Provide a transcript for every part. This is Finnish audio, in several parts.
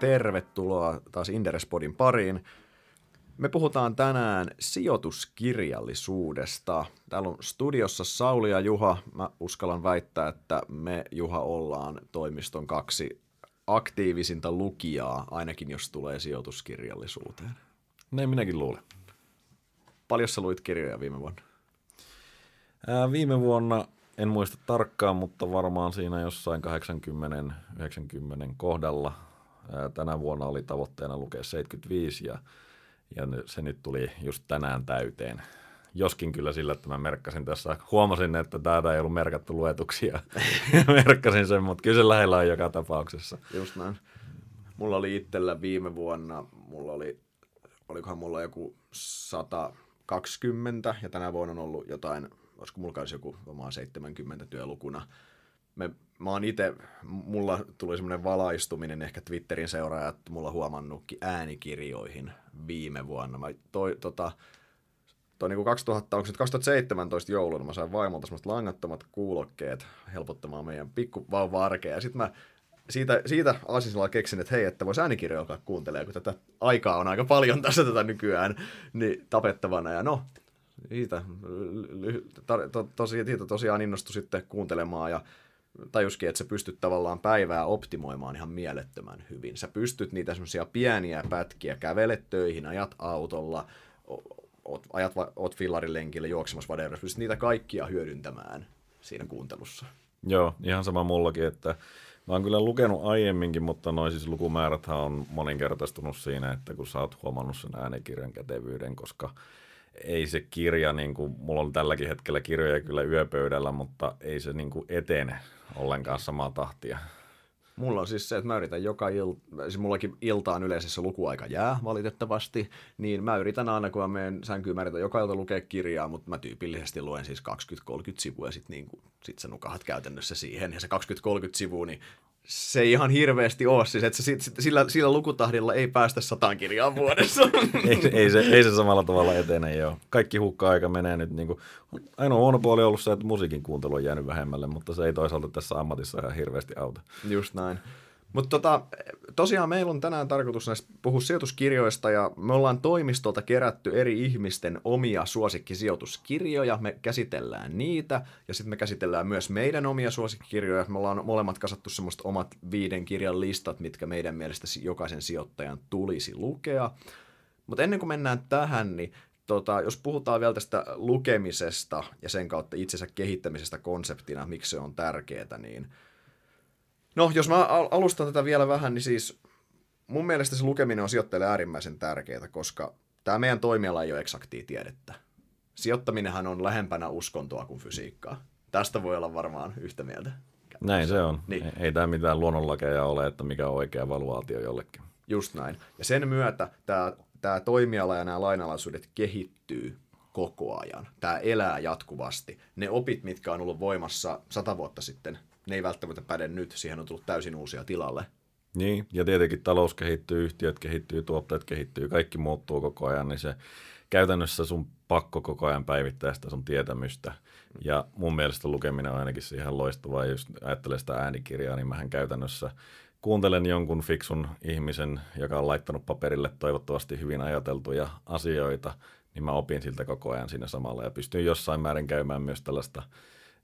tervetuloa taas Inderespodin pariin. Me puhutaan tänään sijoituskirjallisuudesta. Täällä on studiossa Sauli ja Juha. Mä uskallan väittää, että me Juha ollaan toimiston kaksi aktiivisinta lukijaa, ainakin jos tulee sijoituskirjallisuuteen. Näin minäkin luulen. Paljon sä luit kirjoja viime vuonna? Ää, viime vuonna en muista tarkkaan, mutta varmaan siinä jossain 80-90 kohdalla. Tänä vuonna oli tavoitteena lukea 75 ja, ja se nyt tuli just tänään täyteen. Joskin kyllä sillä, että mä merkkasin tässä, huomasin, että täältä ei ollut merkattu luetuksia. merkkasin sen, mutta kyllä se lähellä on joka tapauksessa. Just näin. Mulla oli itsellä viime vuonna, mulla oli, olikohan mulla joku 120 ja tänä vuonna on ollut jotain olisiko mulla kanssa joku omaa 70 työlukuna. Me, mä oon itse, mulla tuli semmoinen valaistuminen ehkä Twitterin seuraajat, mulla huomannutkin äänikirjoihin viime vuonna. Mä toi, tota, toi niin 2000, onko 2017 jouluna, mä sain vaimolta semmoiset langattomat kuulokkeet helpottamaan meidän pikkuvauva arkea. Ja sitten mä siitä, siitä aasinsilla keksin, että hei, että voisi äänikirjoja alkaa kuuntelemaan, kun tätä aikaa on aika paljon tässä tätä nykyään niin tapettavana. Ja no, siitä, to, to, tosi, siitä tosiaan innostui sitten kuuntelemaan ja tajuskin, että sä pystyt tavallaan päivää optimoimaan ihan mielettömän hyvin. Sä pystyt niitä semmoisia pieniä pätkiä, kävelet töihin, ajat autolla, oot, ajat, oot fillarilenkillä juoksemassa whatever, pystyt niitä kaikkia hyödyntämään siinä kuuntelussa. Joo, ihan sama mullakin, että mä oon kyllä lukenut aiemminkin, mutta noin siis lukumääräthän on moninkertaistunut siinä, että kun sä oot huomannut sen äänikirjan kätevyyden, koska ei se kirja, niin kuin, mulla on tälläkin hetkellä kirjoja kyllä yöpöydällä, mutta ei se niin kuin etene ollenkaan samaa tahtia. Mulla on siis se, että mä yritän joka ilta, siis mullakin iltaan yleisessä lukuaika jää valitettavasti, niin mä yritän aina, kun mä menen sänkyyn, mä yritän joka ilta lukea kirjaa, mutta mä tyypillisesti luen siis 20-30 sivua ja sitten niin sit sä nukahat käytännössä siihen. Ja se 20-30 sivua, niin se ei ihan hirveästi ole, siis että se, sillä, sillä lukutahdilla ei päästä sataan kirjaan vuodessa. ei, ei, se, ei se samalla tavalla etene, joo. Kaikki hukka-aika menee nyt, niin kuin, ainoa huono puoli on ollut se, että musiikin kuuntelu on jäänyt vähemmälle, mutta se ei toisaalta tässä ammatissa ihan hirveästi auta. Just näin. Mutta tota, tosiaan meillä on tänään tarkoitus näistä puhua sijoituskirjoista ja me ollaan toimistolta kerätty eri ihmisten omia suosikkisijoituskirjoja. Me käsitellään niitä ja sitten me käsitellään myös meidän omia suosikkikirjoja. Me ollaan molemmat kasattu semmoista omat viiden kirjan listat, mitkä meidän mielestä jokaisen sijoittajan tulisi lukea. Mutta ennen kuin mennään tähän, niin tota, jos puhutaan vielä tästä lukemisesta ja sen kautta itsensä kehittämisestä konseptina, miksi se on tärkeää, niin – No, jos mä alustan tätä vielä vähän, niin siis mun mielestä se lukeminen on sijoittajille äärimmäisen tärkeää, koska tämä meidän toimiala ei ole eksaktia tiedettä. Sijoittaminenhan on lähempänä uskontoa kuin fysiikkaa. Tästä voi olla varmaan yhtä mieltä. Näin se on. Niin. Ei, ei tämä mitään luonnonlakeja ole, että mikä on oikea valuaatio jollekin. Just näin. Ja sen myötä tämä, tämä toimiala ja nämä lainalaisuudet kehittyy koko ajan. Tämä elää jatkuvasti. Ne opit, mitkä on ollut voimassa sata vuotta sitten, ne ei välttämättä päde nyt, siihen on tullut täysin uusia tilalle. Niin, ja tietenkin talous kehittyy, yhtiöt kehittyy, tuotteet kehittyy, kaikki muuttuu koko ajan, niin se käytännössä sun pakko koko ajan päivittää sitä sun tietämystä. Ja mun mielestä lukeminen on ainakin ihan loistavaa, jos ajattelee sitä äänikirjaa, niin mähän käytännössä kuuntelen jonkun fiksun ihmisen, joka on laittanut paperille toivottavasti hyvin ajateltuja asioita, niin mä opin siltä koko ajan siinä samalla ja pystyn jossain määrin käymään myös tällaista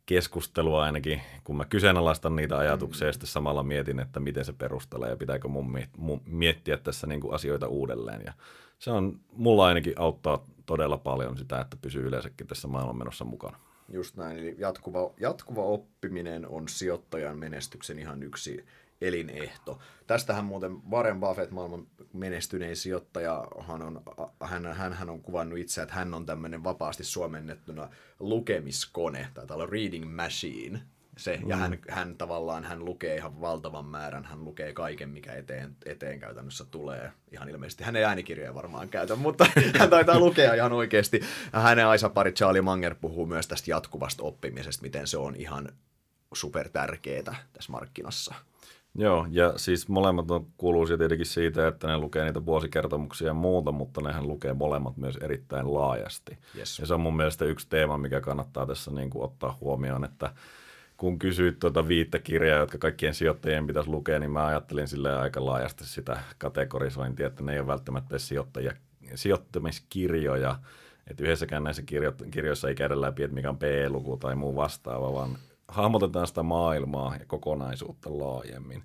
keskustelua ainakin, kun mä kyseenalaistan niitä ajatuksia mm. ja sitten samalla mietin, että miten se perustelee ja pitääkö mun miettiä tässä niin kuin asioita uudelleen. Ja se on mulla ainakin auttaa todella paljon sitä, että pysyy yleensäkin tässä maailmanmenossa mukana. Just näin, eli jatkuva, jatkuva oppiminen on sijoittajan menestyksen ihan yksi elinehto. Tästähän muuten Warren Buffett, maailman menestynein sijoittaja, hän on, hän, hän, hän on kuvannut itse, että hän on tämmöinen vapaasti suomennettuna lukemiskone, tai olla reading machine. Se, mm. Ja hän, hän tavallaan hän lukee ihan valtavan määrän, hän lukee kaiken, mikä eteen, eteen käytännössä tulee. Ihan ilmeisesti. Hän ei äänikirjoja varmaan käytä, mutta hän taitaa lukea ihan oikeasti. Hänen aisapari Charlie Manger puhuu myös tästä jatkuvasta oppimisesta, miten se on ihan super tärkeää tässä markkinassa. Joo, ja siis molemmat on, kuuluu tietenkin siitä, että ne lukee niitä vuosikertomuksia ja muuta, mutta nehän lukee molemmat myös erittäin laajasti. Yes. Ja se on mun mielestä yksi teema, mikä kannattaa tässä niin kuin ottaa huomioon, että kun kysyit tuota viittä kirjaa, jotka kaikkien sijoittajien pitäisi lukea, niin mä ajattelin sille aika laajasti sitä kategorisointia, että ne ei ole välttämättä sijoittajia, sijoittamiskirjoja, että yhdessäkään näissä kirjo- kirjoissa ei käydä läpi, että mikä on P-luku tai muu vastaava, vaan hahmotetaan sitä maailmaa ja kokonaisuutta laajemmin.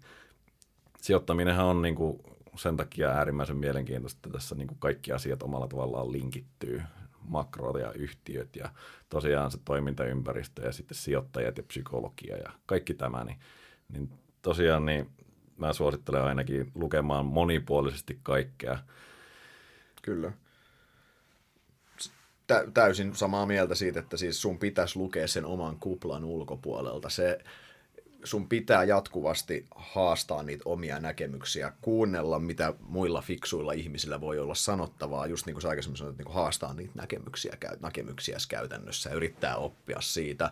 Sijoittaminenhan on niin kuin sen takia äärimmäisen mielenkiintoista, että tässä niin kuin kaikki asiat omalla tavallaan linkittyy makro- ja yhtiöt ja tosiaan se toimintaympäristö ja sitten sijoittajat ja psykologia ja kaikki tämä, niin, niin tosiaan niin mä suosittelen ainakin lukemaan monipuolisesti kaikkea. Kyllä. Tä, täysin samaa mieltä siitä, että siis sun pitäisi lukea sen oman kuplan ulkopuolelta. Se, sun pitää jatkuvasti haastaa niitä omia näkemyksiä, kuunnella, mitä muilla fiksuilla ihmisillä voi olla sanottavaa, just niin kuin sä aikaisemmin sanoit, niin kuin haastaa niitä näkemyksiä, näkemyksiä käytännössä ja yrittää oppia siitä.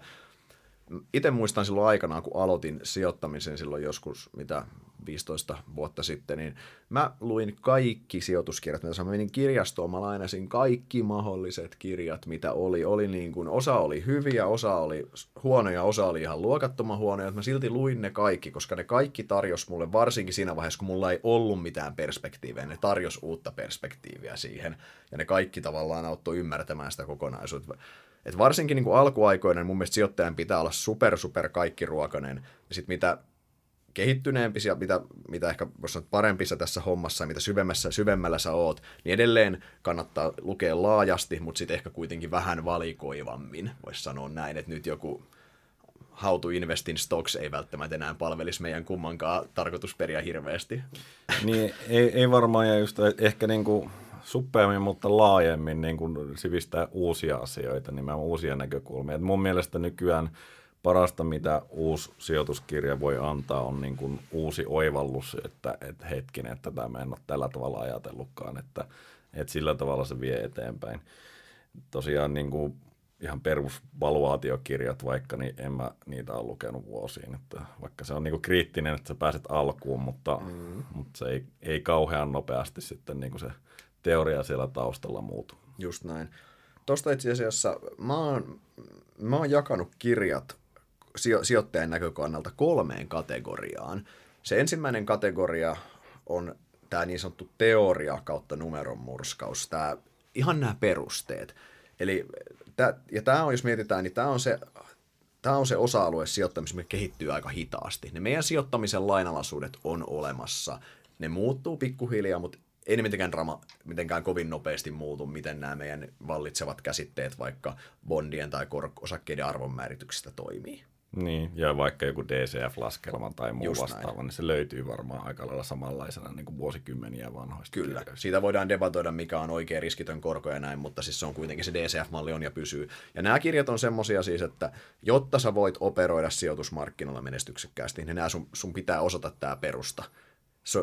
Itse muistan silloin aikanaan, kun aloitin sijoittamisen silloin joskus, mitä 15 vuotta sitten, niin mä luin kaikki sijoituskirjat, mitä mä menin kirjastoon, mä lainasin kaikki mahdolliset kirjat, mitä oli. oli niin kuin, osa oli hyviä, osa oli huonoja, osa oli ihan luokattoman huonoja, mä silti luin ne kaikki, koska ne kaikki tarjos mulle, varsinkin siinä vaiheessa, kun mulla ei ollut mitään perspektiiviä, ne tarjos uutta perspektiiviä siihen, ja ne kaikki tavallaan auttoi ymmärtämään sitä kokonaisuutta. Et varsinkin niin kuin alkuaikoina niin mun mielestä sijoittajan pitää olla super, super kaikkiruokainen. Ja sitten mitä kehittyneempi mitä, mitä ehkä parempi sä tässä hommassa mitä syvemmässä, syvemmällä sä oot, niin edelleen kannattaa lukea laajasti, mutta sitten ehkä kuitenkin vähän valikoivammin, voisi sanoa näin, että nyt joku how to invest in stocks ei välttämättä enää palvelisi meidän kummankaan tarkoitusperiä hirveästi. Niin, ei, ei varmaan, ja just ehkä niin kuin suppeammin, mutta laajemmin niin kuin sivistää uusia asioita, nimenomaan uusia näkökulmia. Et mun mielestä nykyään parasta, mitä uusi sijoituskirja voi antaa, on niin kuin uusi oivallus, että, että hetkinen, että tätä mä en ole tällä tavalla ajatellutkaan, että, että sillä tavalla se vie eteenpäin. Tosiaan niin kuin ihan perusvaluaatiokirjat vaikka, niin en mä niitä ole lukenut vuosiin. Että vaikka se on niin kuin kriittinen, että sä pääset alkuun, mutta, mm. mutta se ei, ei kauhean nopeasti sitten niin kuin se teoria siellä taustalla muutu. Just näin. Tuosta itse asiassa mä oon, mä oon jakanut kirjat sijo- sijoittajan näkökannalta kolmeen kategoriaan. Se ensimmäinen kategoria on tämä niin sanottu teoria kautta numeron murskaus, tämä, ihan nämä perusteet. Eli, tää, ja tämä on, jos mietitään, niin tämä on se Tämä on se osa-alue sijoittamisessa, mikä kehittyy aika hitaasti. Ne meidän sijoittamisen lainalaisuudet on olemassa. Ne muuttuu pikkuhiljaa, mutta ei ne mitenkään, drama, mitenkään kovin nopeasti muutu, miten nämä meidän vallitsevat käsitteet vaikka bondien tai osakkeiden arvonmäärityksestä toimii. Niin, ja vaikka joku DCF-laskelma tai muu Just vastaava, näin. niin se löytyy varmaan aika lailla samanlaisena niin kuin vuosikymmeniä vanhoista. Kyllä, kirjoista. siitä voidaan debatoida, mikä on oikea riskitön korko ja näin, mutta siis se on kuitenkin se DCF-malli on ja pysyy. Ja nämä kirjat on semmoisia siis, että jotta sä voit operoida sijoitusmarkkinoilla menestyksekkäästi, niin nämä sun, sun pitää osata tämä perusta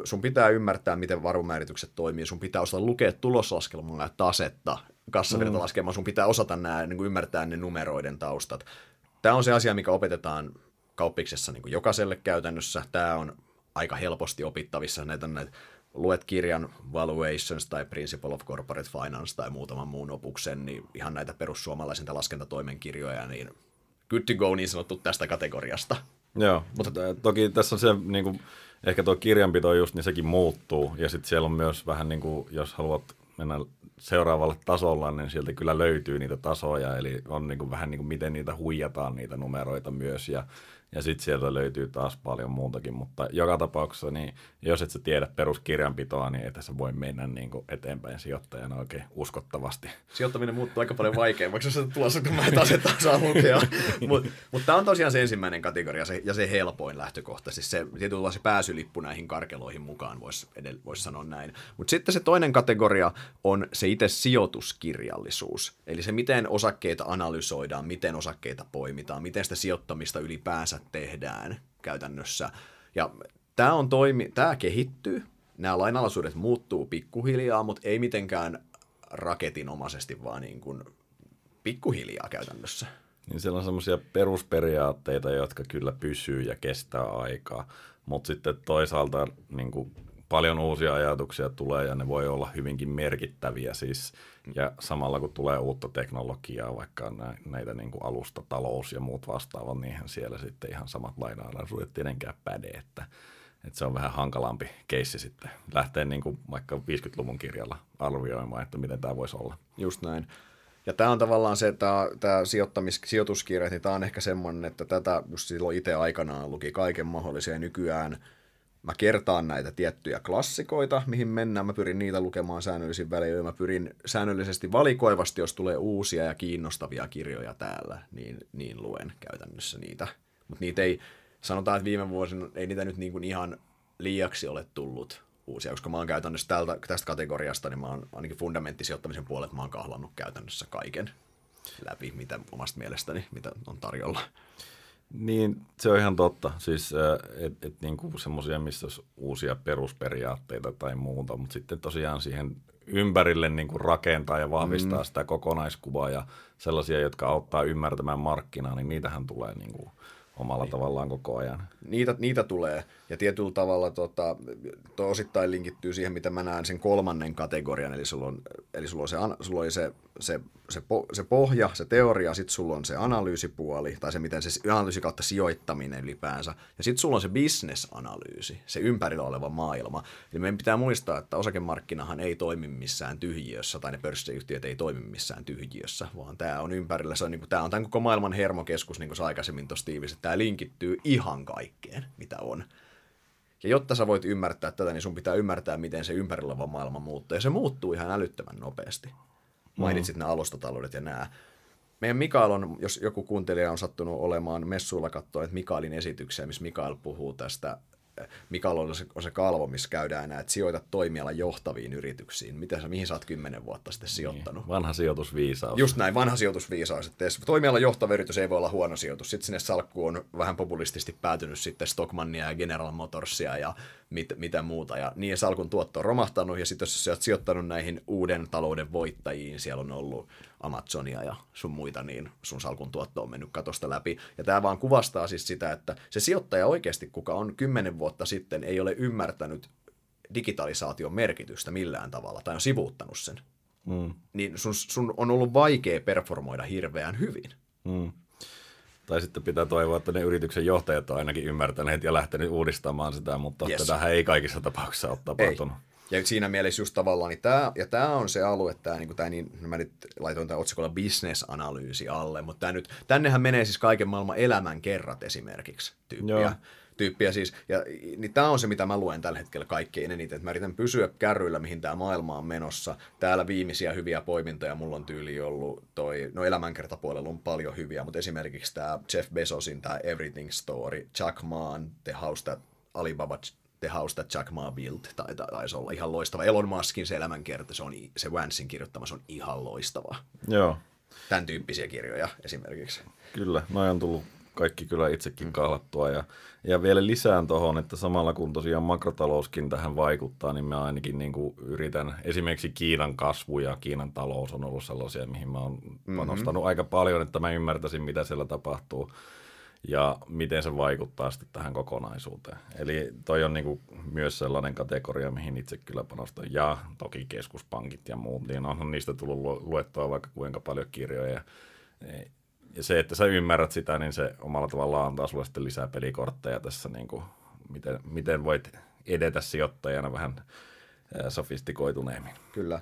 sun pitää ymmärtää, miten varumääritykset toimii, sun pitää osata lukea tuloslaskelmaa ja tasetta, kassavirtalaskelmaa, sun pitää osata nämä, niin kuin ymmärtää ne numeroiden taustat. Tämä on se asia, mikä opetetaan kauppiksessa niin jokaiselle käytännössä. Tämä on aika helposti opittavissa. Näitä, näitä luet kirjan Valuations tai Principle of Corporate Finance tai muutaman muun opuksen, niin ihan näitä perussuomalaisen laskentatoimenkirjoja, niin good to go niin sanottu tästä kategoriasta. Joo, mutta toki tässä on se, niin kuin, ehkä tuo kirjanpito just, niin sekin muuttuu. Ja sitten siellä on myös vähän niin kuin, jos haluat mennä seuraavalle tasolla, niin sieltä kyllä löytyy niitä tasoja, eli on niin kuin vähän niin kuin miten niitä huijataan niitä numeroita myös, ja ja sitten sieltä löytyy taas paljon muutakin, mutta joka tapauksessa, niin jos et sä tiedä peruskirjanpitoa, niin et sä voi mennä niin kuin eteenpäin sijoittajana oikein uskottavasti. Sijoittaminen muuttuu aika paljon vaikeammaksi, jos tulossa, kun mä taas saa lukea. Mutta mut tämä on tosiaan se ensimmäinen kategoria se, ja se helpoin lähtökohta. Siis se tietyllä se pääsylippu näihin karkeloihin mukaan, voisi vois sanoa näin. Mutta sitten se toinen kategoria on se itse sijoituskirjallisuus. Eli se, miten osakkeita analysoidaan, miten osakkeita poimitaan, miten sitä sijoittamista ylipäänsä tehdään käytännössä. Ja tämä, on toimi, tämä kehittyy, nämä lainalaisuudet muuttuu pikkuhiljaa, mutta ei mitenkään raketinomaisesti, vaan niin kuin pikkuhiljaa käytännössä. Niin siellä on semmoisia perusperiaatteita, jotka kyllä pysyy ja kestää aikaa, mutta sitten toisaalta niin kuin paljon uusia ajatuksia tulee ja ne voi olla hyvinkin merkittäviä siis. Ja samalla kun tulee uutta teknologiaa, vaikka näitä niin kuin alustatalous ja muut vastaavat, niin siellä sitten ihan samat laina-alaisuudet tietenkään päde, että, että se on vähän hankalampi keissi sitten lähteä niin kuin vaikka 50-luvun kirjalla arvioimaan, että miten tämä voisi olla. Just näin. Ja tämä on tavallaan se, että tämä sijoittamis, sijoituskirja, niin tämä on ehkä semmoinen, että tätä just silloin itse aikanaan luki kaiken mahdollisia nykyään – mä kertaan näitä tiettyjä klassikoita, mihin mennään. Mä pyrin niitä lukemaan säännöllisin väliin. Mä pyrin säännöllisesti valikoivasti, jos tulee uusia ja kiinnostavia kirjoja täällä, niin, niin luen käytännössä niitä. Mutta niitä ei, sanotaan, että viime vuosina ei niitä nyt niin kuin ihan liiaksi ole tullut uusia, koska mä oon käytännössä tältä, tästä kategoriasta, niin mä oon ainakin fundamenttisijoittamisen puolelta, mä oon kahlannut käytännössä kaiken läpi, mitä omasta mielestäni, mitä on tarjolla. Niin, se on ihan totta. Siis, että et, niinku semmoisia, missä olisi uusia perusperiaatteita tai muuta, mutta sitten tosiaan siihen ympärille niinku rakentaa ja vahvistaa mm. sitä kokonaiskuvaa ja sellaisia, jotka auttaa ymmärtämään markkinaa, niin niitähän tulee niinku omalla niin. tavallaan koko ajan. Niitä, niitä tulee, ja tietyllä tavalla tota, to osittain linkittyy siihen, mitä mä näen sen kolmannen kategorian, eli sulla on, eli sulla on se, sulla oli se, se, se, po, se pohja, se teoria, sitten sulla on se analyysipuoli, tai se miten se analyysi kautta sijoittaminen ylipäänsä, ja sitten sulla on se business-analyysi, se ympärillä oleva maailma. Eli meidän pitää muistaa, että osakemarkkinahan ei toimi missään tyhjiössä, tai ne pörssiyhtiöt ei toimi missään tyhjiössä, vaan tämä on ympärillä, se on, niin kuin, tämä on tämän koko maailman hermokeskus, niin kuin aikaisemmin tuossa tiivisit, tämä linkittyy ihan kaikkeen, mitä on. Ja jotta sä voit ymmärtää tätä, niin sun pitää ymmärtää, miten se ympärillä oleva maailma muuttuu. Ja se muuttuu ihan älyttömän nopeasti. Mainitsit mm. nämä alustataloudet ja nämä. Meidän Mikael on, jos joku kuuntelija on sattunut olemaan messuilla katsoa, että Mikaelin esityksiä, missä Mikael puhuu tästä Mikael on se, on se kalvo, missä käydään näin, että sijoitat toimialan johtaviin yrityksiin. Mitä sä, mihin sä oot kymmenen vuotta sitten niin, sijoittanut? Niin, vanha sijoitusviisaus. Just näin, vanha sijoitusviisaus. Että toimialan johtava yritys ei voi olla huono sijoitus. Sitten sinne salkkuun on vähän populististi päätynyt sitten Stockmannia ja General Motorsia ja mit, mitä muuta. Ja niin salkun tuotto on romahtanut, ja sitten jos sä oot sijoittanut näihin uuden talouden voittajiin, siellä on ollut Amazonia ja sun muita, niin sun salkun tuotto on mennyt katosta läpi. Ja tämä vaan kuvastaa siis sitä, että se sijoittaja oikeasti, kuka on kymmenen vuotta sitten, ei ole ymmärtänyt digitalisaation merkitystä millään tavalla, tai on sivuuttanut sen, mm. niin sun, sun on ollut vaikea performoida hirveän hyvin. Mm. Tai sitten pitää toivoa, että ne yrityksen johtajat on ainakin ymmärtäneet ja lähtenyt uudistamaan sitä, mutta yes. tätähän ei kaikissa tapauksissa ole tapahtunut. Ei. Ja siinä mielessä just tavallaan, niin tämä, ja tämä on se alue, tämä, niin tämä niin, mä nyt laitoin tämän otsikolla business-analyysi alle, mutta tämä nyt, tännehän menee siis kaiken maailman elämän kerrat esimerkiksi tyyppiä. Joo tyyppiä siis. Ja niin tämä on se, mitä mä luen tällä hetkellä kaikkein eniten, että mä yritän pysyä kärryillä, mihin tämä maailma on menossa. Täällä viimeisiä hyviä poimintoja mulla on tyyli ollut toi, no elämänkertapuolella on paljon hyviä, mutta esimerkiksi tämä Jeff Bezosin tämä Everything Story, Chuck Maan The House That Alibaba The House That Jack Ma Built, tai taisi olla ihan loistava. Elon Muskin se elämänkerta, se, on, se Vansin kirjoittama, se on ihan loistava. Joo. Tämän tyyppisiä kirjoja esimerkiksi. Kyllä, noin on tullut kaikki kyllä itsekin mm. kahlattua. Ja, ja vielä lisään tuohon, että samalla kun tosiaan makrotalouskin tähän vaikuttaa, niin mä ainakin niin kuin yritän, esimerkiksi Kiinan kasvu ja Kiinan talous on ollut sellaisia, mihin mä oon mm-hmm. panostanut aika paljon, että mä ymmärtäisin, mitä siellä tapahtuu ja miten se vaikuttaa sitten tähän kokonaisuuteen. Eli toi on niin myös sellainen kategoria, mihin itse kyllä panostan. Ja toki keskuspankit ja muut, niin onhan niistä tullut luettua vaikka kuinka paljon kirjoja ja se, että sä ymmärrät sitä, niin se omalla tavallaan antaa sulle sitten lisää pelikortteja tässä, niin kuin, miten, miten voit edetä sijoittajana vähän sofistikoituneemmin. Kyllä.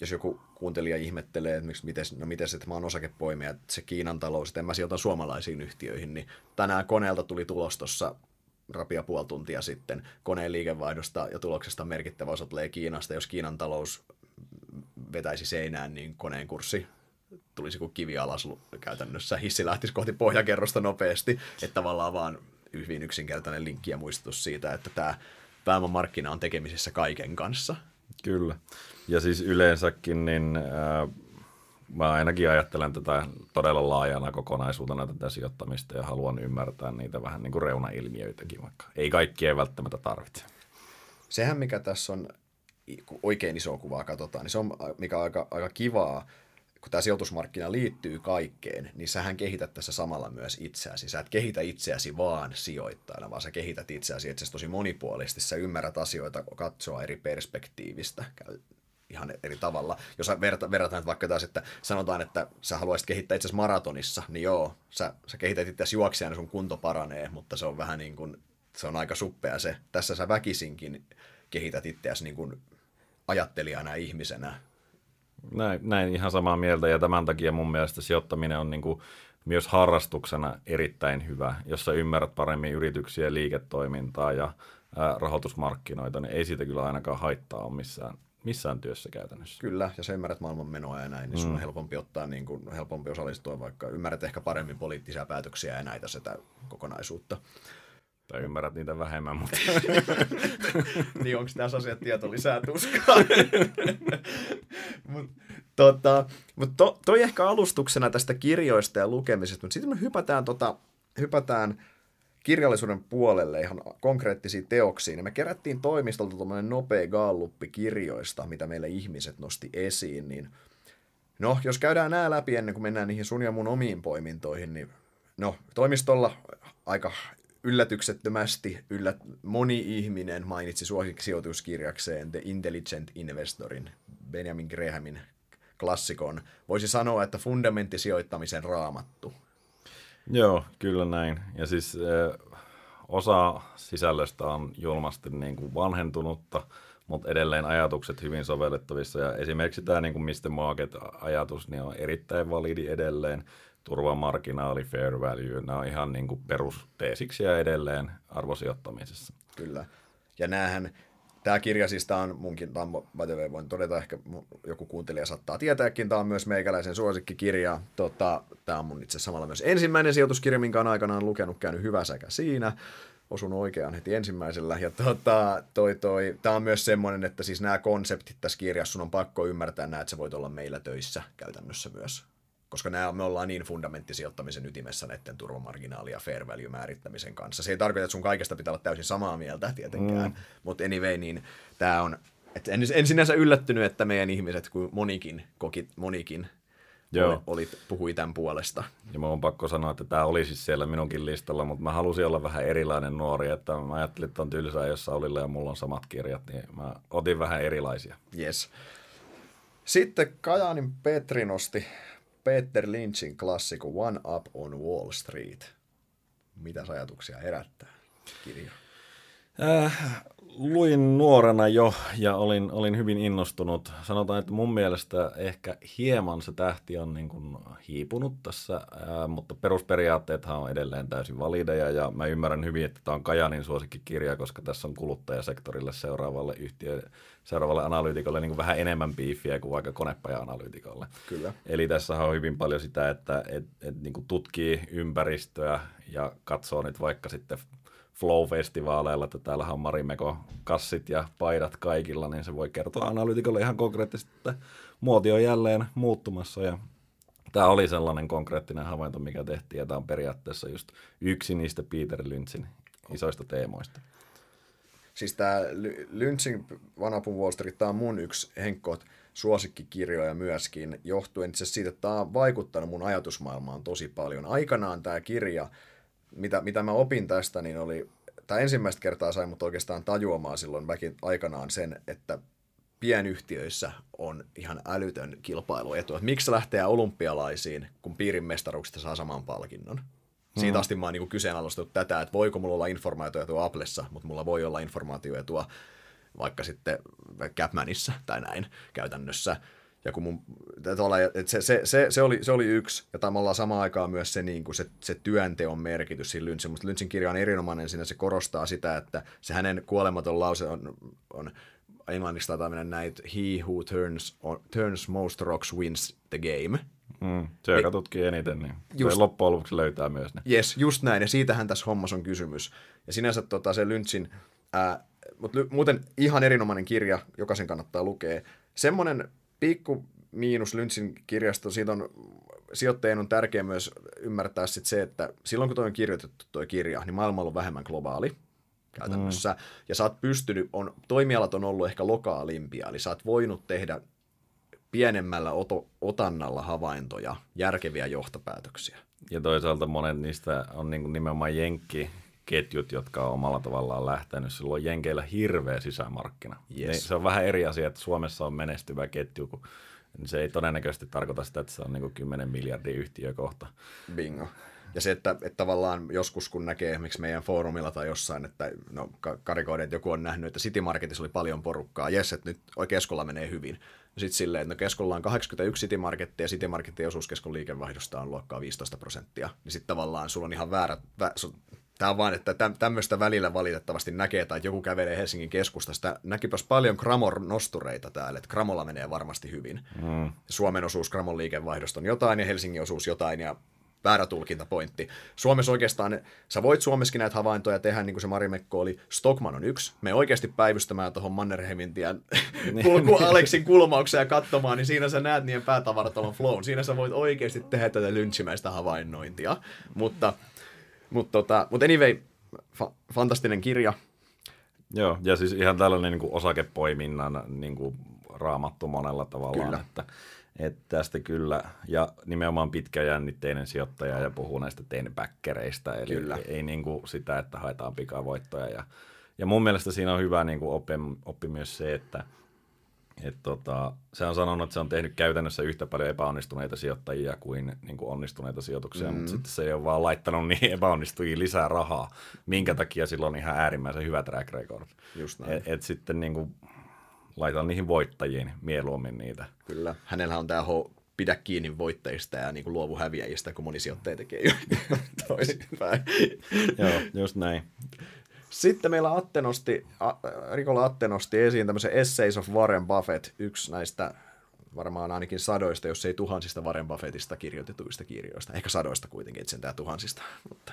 Jos joku kuuntelija ihmettelee, että miten, no miten että mä oon osakepoimija, että se Kiinan talous, että en mä sijoita suomalaisiin yhtiöihin, niin tänään koneelta tuli tulos tuossa rapia puoli tuntia sitten koneen liikevaihdosta ja tuloksesta merkittävä osa tulee Kiinasta. Jos Kiinan talous vetäisi seinään, niin koneen kurssi tulisi kuin kivi alas käytännössä. Hissi lähtisi kohti pohjakerrosta nopeasti, että tavallaan vaan hyvin yksinkertainen linkki ja muistutus siitä, että tämä pääomamarkkina on tekemisissä kaiken kanssa. Kyllä. Ja siis yleensäkin, niin äh, mä ainakin ajattelen tätä todella laajana kokonaisuutena tätä sijoittamista ja haluan ymmärtää niitä vähän niin kuin reunailmiöitäkin, vaikka ei kaikki ei välttämättä tarvitse. Sehän, mikä tässä on oikein iso kuvaa katsotaan, niin se on mikä on aika, aika kivaa, kun tämä sijoitusmarkkina liittyy kaikkeen, niin sähän kehität tässä samalla myös itseäsi. Sä et kehitä itseäsi vaan sijoittajana, vaan sä kehität itseäsi itse tosi monipuolisesti. Sä ymmärrät asioita katsoa eri perspektiivistä ihan eri tavalla. Jos verta, verrataan vaikka taas, että sanotaan, että sä haluaisit kehittää itse maratonissa, niin joo, sä, sä kehität itse juoksijana, sun kunto paranee, mutta se on vähän niin kuin, se on aika suppea se. Tässä sä väkisinkin kehität itseäsi niin kuin ajattelijana ihmisenä. Näin, näin ihan samaa mieltä ja tämän takia mun mielestä sijoittaminen on niin kuin myös harrastuksena erittäin hyvä, jos sä ymmärrät paremmin yrityksiä, liiketoimintaa ja rahoitusmarkkinoita, niin ei siitä kyllä ainakaan haittaa ole missään, missään työssä käytännössä. Kyllä, ja sä ymmärrät maailman menoa ja näin, niin mm. sun on helpompi ottaa, niin kuin, helpompi osallistua, vaikka ymmärrät ehkä paremmin poliittisia päätöksiä ja näitä sitä kokonaisuutta. Tai ymmärrät niitä vähemmän, mutta... niin onko tässä asiat tieto lisää tuskaa? mutta tota, mut to, toi ehkä alustuksena tästä kirjoista ja lukemisesta, mutta sitten me hypätään, tota, hypätään kirjallisuuden puolelle ihan konkreettisiin teoksiin. me kerättiin toimistolta tuommoinen nopea galluppi kirjoista, mitä meille ihmiset nosti esiin, niin no, jos käydään nämä läpi ennen kuin mennään niihin sun ja mun omiin poimintoihin, niin no, toimistolla aika yllätyksettömästi yllät, moni ihminen mainitsi suosikkisijoituskirjakseen The Intelligent Investorin, Benjamin Grahamin klassikon. Voisi sanoa, että fundamenttisijoittamisen raamattu. Joo, kyllä näin. Ja siis eh, osa sisällöstä on julmasti niin kuin vanhentunutta, mutta edelleen ajatukset hyvin sovellettavissa. Ja esimerkiksi tämä niin kuin Mr. Market-ajatus niin on erittäin validi edelleen turvamarginaali, fair value, nämä on ihan niin kuin perusteesiksiä edelleen arvosijoittamisessa. Kyllä. Ja näähän, tämä kirja siis tämä on munkin, tämä on, voin todeta, ehkä joku kuuntelija saattaa tietääkin, tämä on myös meikäläisen suosikkikirja. Tota, tämä on mun itse samalla myös ensimmäinen sijoituskirja, minkä on aikanaan lukenut, käynyt hyvä säkä siinä osun oikeaan heti ensimmäisellä. Ja tota, toi, toi, tämä on myös semmoinen, että siis nämä konseptit tässä kirjassa sun on pakko ymmärtää nämä, että sä voit olla meillä töissä käytännössä myös koska nämä, me ollaan niin fundamenttisijoittamisen ytimessä näiden turvamarginaali- ja fair value määrittämisen kanssa. Se ei tarkoita, että sun kaikesta pitää olla täysin samaa mieltä tietenkään, mm. mutta anyway, niin tämä on, että en, en sinänsä yllättynyt, että meidän ihmiset, kun monikin koki, monikin Joo. Oli, puhui tämän puolesta. Ja mä on pakko sanoa, että tämä oli siis siellä minunkin listalla, mutta mä halusin olla vähän erilainen nuori, että mä ajattelin, että on tylsää, jos Saulilla ja mulla on samat kirjat, niin mä otin vähän erilaisia. Yes. Sitten Kajaanin Petri nosti Peter Lynchin klassikko One Up on Wall Street. Mitä ajatuksia herättää kirja? Äh, luin nuorena jo ja olin, olin hyvin innostunut. Sanotaan, että mun mielestä ehkä hieman se tähti on niin kuin hiipunut tässä, ää, mutta perusperiaatteethan on edelleen täysin valideja ja mä ymmärrän hyvin, että tämä on Kajanin suosikkikirja, koska tässä on kuluttajasektorille seuraavalle yhtiö, seuraavalle analyytikolle niin kuin vähän enemmän biifiä kuin vaikka konepaja-analyytikolle. Kyllä. Eli tässä on hyvin paljon sitä, että et, et, niin kuin tutkii ympäristöä ja katsoo nyt vaikka sitten Flow-festivaaleilla, että täällä on Marimeko kassit ja paidat kaikilla, niin se voi kertoa analytikolle ihan konkreettisesti, että muoti on jälleen muuttumassa ja tämä oli sellainen konkreettinen havainto, mikä tehtiin ja tämä on periaatteessa just yksi niistä Peter Lynchin isoista teemoista. Siis tämä Lynchin Vanapun Wall Street, tämä on mun yksi henkkoot suosikkikirjoja myöskin, johtuen itse siitä, että tämä on vaikuttanut mun ajatusmaailmaan tosi paljon. Aikanaan tämä kirja mitä, mitä mä opin tästä, niin oli, tai ensimmäistä kertaa sain mut oikeastaan tajuamaan silloin väkin aikanaan sen, että pienyhtiöissä on ihan älytön kilpailuetu. Että miksi lähtee olympialaisiin, kun piirin mestaruuksista saa saman palkinnon? Siitä mm. asti mä oon niin kyseenalaistanut tätä, että voiko mulla olla informaatioetua Applessa, mutta mulla voi olla informaatioetua vaikka sitten Capmanissa tai näin käytännössä. Ja kun mun, että se, se, se, se, oli, se oli yksi, ja me ollaan samaan aikaan myös se, niin kuin se, se työnteon merkitys siinä Lynchin. Mutta Lynchin kirja on erinomainen siinä, se korostaa sitä, että se hänen kuolematon lause on, on englanniksi taitaa mennä näin, he who turns, on, turns most rocks wins the game. Mm, se, joka tutkii eniten, niin just, loppujen lopuksi löytää myös ne. Yes, just näin, ja siitähän tässä hommassa on kysymys. Ja sinänsä tota, se Lynchin, ää, mutta muuten ihan erinomainen kirja, jokaisen kannattaa lukea. Semmoinen pikku miinus Lynchin kirjasto, siitä on sijoittajien on tärkeää myös ymmärtää sit se, että silloin kun toi on kirjoitettu toi kirja, niin maailma on ollut vähemmän globaali käytännössä. Mm. Ja sä oot pystynyt, on, toimialat on ollut ehkä lokaalimpia, eli sä oot voinut tehdä pienemmällä oto, otannalla havaintoja, järkeviä johtopäätöksiä. Ja toisaalta monet niistä on niin kuin nimenomaan jenkki ketjut, jotka on omalla tavallaan lähtenyt. Silloin Jenkeillä hirveä sisämarkkina. Yes. Niin se on vähän eri asia, että Suomessa on menestyvä ketju, kun se ei todennäköisesti tarkoita sitä, että se on niin 10 miljardia yhtiö kohta. Bingo. Ja se, että, että tavallaan joskus kun näkee esimerkiksi meidän foorumilla tai jossain, että no karikoiden, että joku on nähnyt, että City Marketissa oli paljon porukkaa, jes, että nyt Keskolla menee hyvin. Sitten silleen, että no Keskolla on 81 City Markettia ja City Marketin osuus Keskon liikevaihdosta on luokkaa 15 prosenttia. Niin sitten tavallaan sulla on ihan väärä, vä, Tämä on vaan, että tämmöistä välillä valitettavasti näkee, tai joku kävelee Helsingin keskustasta. Näkipäs paljon Kramor-nostureita täällä, että Kramolla menee varmasti hyvin. Mm. Suomen osuus Kramon liikevaihdosta on jotain, ja Helsingin osuus jotain, ja väärä tulkintapointti. Suomessa oikeastaan, sä voit Suomessakin näitä havaintoja tehdä, niin kuin se Mari Mekko oli. Stockman on yksi. Me oikeasti päivystämään tuohon Mannerheimin tien niin. kulku Aleksin kulmauksia ja katsomaan, niin siinä sä näet niiden päätavaratalon flown. Siinä sä voit oikeasti tehdä tätä lynchimäistä havainnointia. Mutta mutta tota, mut anyway, fa- fantastinen kirja. Joo, ja siis ihan tällainen niin kuin osakepoiminnan niin kuin raamattu monella tavalla. Kyllä. Että, että tästä kyllä, ja nimenomaan pitkäjännitteinen sijoittaja ja puhuu näistä tenbackereista, eli kyllä. ei, ei niin kuin sitä, että haetaan pikavoittoja. Ja, ja mun mielestä siinä on hyvä niin kuin oppi, oppi myös se, että et tota, se on sanonut, että se on tehnyt käytännössä yhtä paljon epäonnistuneita sijoittajia kuin, niin kuin onnistuneita sijoituksia, mm. mutta sitten se ei ole vaan laittanut niihin epäonnistujiin lisää rahaa, minkä takia sillä on ihan äärimmäisen hyvä track record. Just näin. Et, et sitten niin kuin, laitan niihin voittajiin mieluummin niitä. Kyllä. Hänellä on tämä ho- pidä kiinni voittajista ja niin kuin luovu häviäjistä, kun moni sijoittaja tekee toisinpäin. Joo, just näin. Sitten meillä Atte nosti, Rikola Atte nosti esiin tämmöisen Essays of Warren Buffett, yksi näistä varmaan ainakin sadoista, jos ei tuhansista Warren Buffettista kirjoitetuista kirjoista. Ehkä sadoista kuitenkin, että sentään tuhansista. Mutta...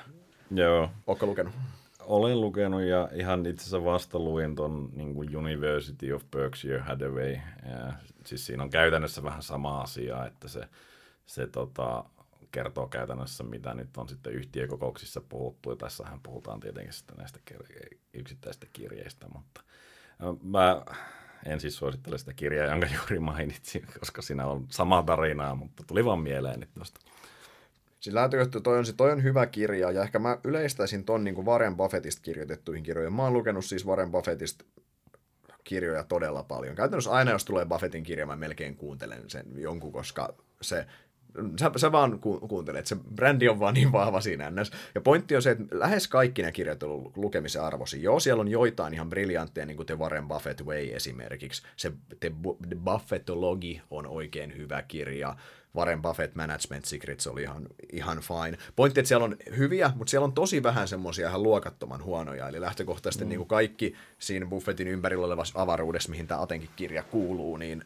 Joo. Oletko lukenut? Olen lukenut ja ihan itse asiassa vasta luin ton niin University of Berkshire Hathaway. Ja, siis siinä on käytännössä vähän sama asia, että se, se tota, kertoo käytännössä, mitä nyt on sitten yhtiökokouksissa puhuttu. Ja tässähän puhutaan tietenkin sitten näistä yksittäisistä kirjeistä, mutta mä en siis suosittele sitä kirjaa, jonka juuri mainitsin, koska siinä on sama tarinaa, mutta tuli vaan mieleen nyt tuosta. Siis lähtökohta toi on, toi on hyvä kirja, ja ehkä mä yleistäisin ton niin kuin Warren Buffettista kirjoitettuihin kirjoihin. Mä oon lukenut siis Warren Buffettista kirjoja todella paljon. Käytännössä aina, jos tulee Buffettin kirja, mä melkein kuuntelen sen jonkun, koska se sä, sä vaan ku, kuuntelet, se brändi on vaan niin vahva siinä ns. Ja pointti on se, että lähes kaikki ne kirjat on lukemisen arvosi. Joo, siellä on joitain ihan briljantteja, niin kuin The Warren Buffett Way esimerkiksi. Se The, The Buffettology on oikein hyvä kirja. Warren Buffett Management Secrets oli ihan, ihan fine. Pointti, että siellä on hyviä, mutta siellä on tosi vähän semmoisia ihan luokattoman huonoja. Eli lähtökohtaisesti mm. niin kuin kaikki siinä Buffettin ympärillä olevassa avaruudessa, mihin tämä Atenkin kirja kuuluu, niin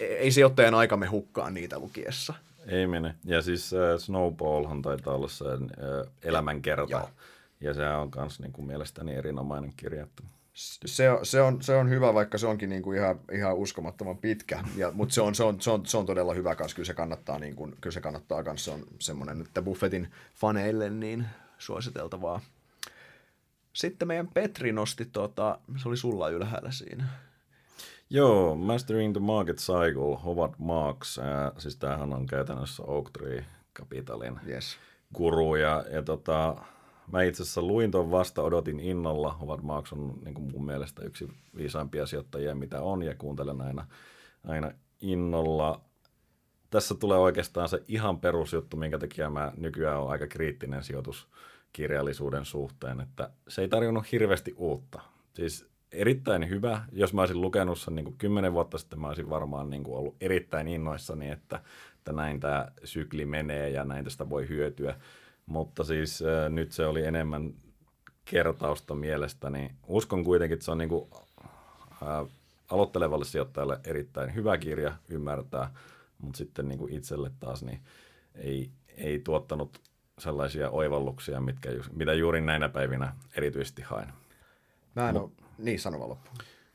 ei sijoittajan aikamme hukkaan niitä lukiessa. Ei mene. Ja siis äh, Snowballhan taitaa olla se äh, elämänkerta. Joo. Ja se on myös niin kuin mielestäni erinomainen kirja. Se, se, on, se on hyvä, vaikka se onkin niin kuin ihan, ihan uskomattoman pitkä, ja, mutta se on, se, on, se, on, se on todella hyvä kanssa. Kyllä se kannattaa, niin kuin, kyllä se kannattaa kanssa. Se on semmoinen, että Buffetin faneille niin suositeltavaa. Sitten meidän Petri nosti, tota, se oli sulla ylhäällä siinä. Joo, Mastering the Market Cycle, Howard Marks, äh, siis tämähän on käytännössä Oak Tree Capitalin yes. guru, ja, ja tota, mä itse asiassa luin tuon vasta, odotin innolla. Howard Marks on niin kuin mun mielestä yksi viisaimpia sijoittajia, mitä on, ja kuuntelen aina, aina innolla. Tässä tulee oikeastaan se ihan perusjuttu, minkä takia mä nykyään on aika kriittinen sijoituskirjallisuuden suhteen, että se ei tarjonnut hirveästi uutta. Siis erittäin hyvä. Jos mä olisin lukenut sen niin kymmenen vuotta sitten, mä olisin varmaan niin kuin ollut erittäin innoissani, että, että näin tämä sykli menee ja näin tästä voi hyötyä. Mutta siis äh, nyt se oli enemmän kertausta mielestäni. Uskon kuitenkin, että se on niin kuin, äh, aloittelevalle sijoittajalle erittäin hyvä kirja ymmärtää, mutta sitten niin kuin itselle taas niin ei, ei tuottanut sellaisia oivalluksia, mitkä, mitä juuri näinä päivinä erityisesti hain. Mä en ole niin, sanova loppu.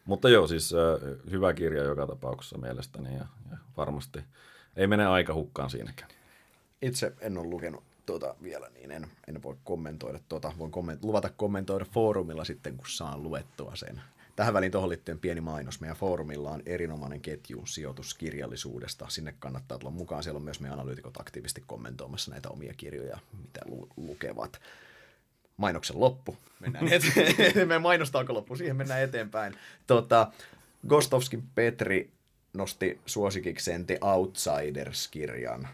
Mutta joo, siis äh, hyvä kirja joka tapauksessa mielestäni ja, ja varmasti ei mene aika hukkaan siinäkään. Itse en ole lukenut tuota vielä, niin en, en voi kommentoida tuota. Voin komment- luvata kommentoida foorumilla sitten, kun saan luettua sen. Tähän väliin tuohon liittyen pieni mainos. Meidän foorumilla on erinomainen ketju sijoituskirjallisuudesta. Sinne kannattaa tulla mukaan. Siellä on myös meidän analyytikot aktiivisesti kommentoimassa näitä omia kirjoja, mitä lu- lukevat. Mainoksen loppu. Mennään eteen. Meidän mainostauko loppu. Siihen mennään eteenpäin. Tota, Gostovskin Petri nosti suosikikseen The Outsiders-kirjan.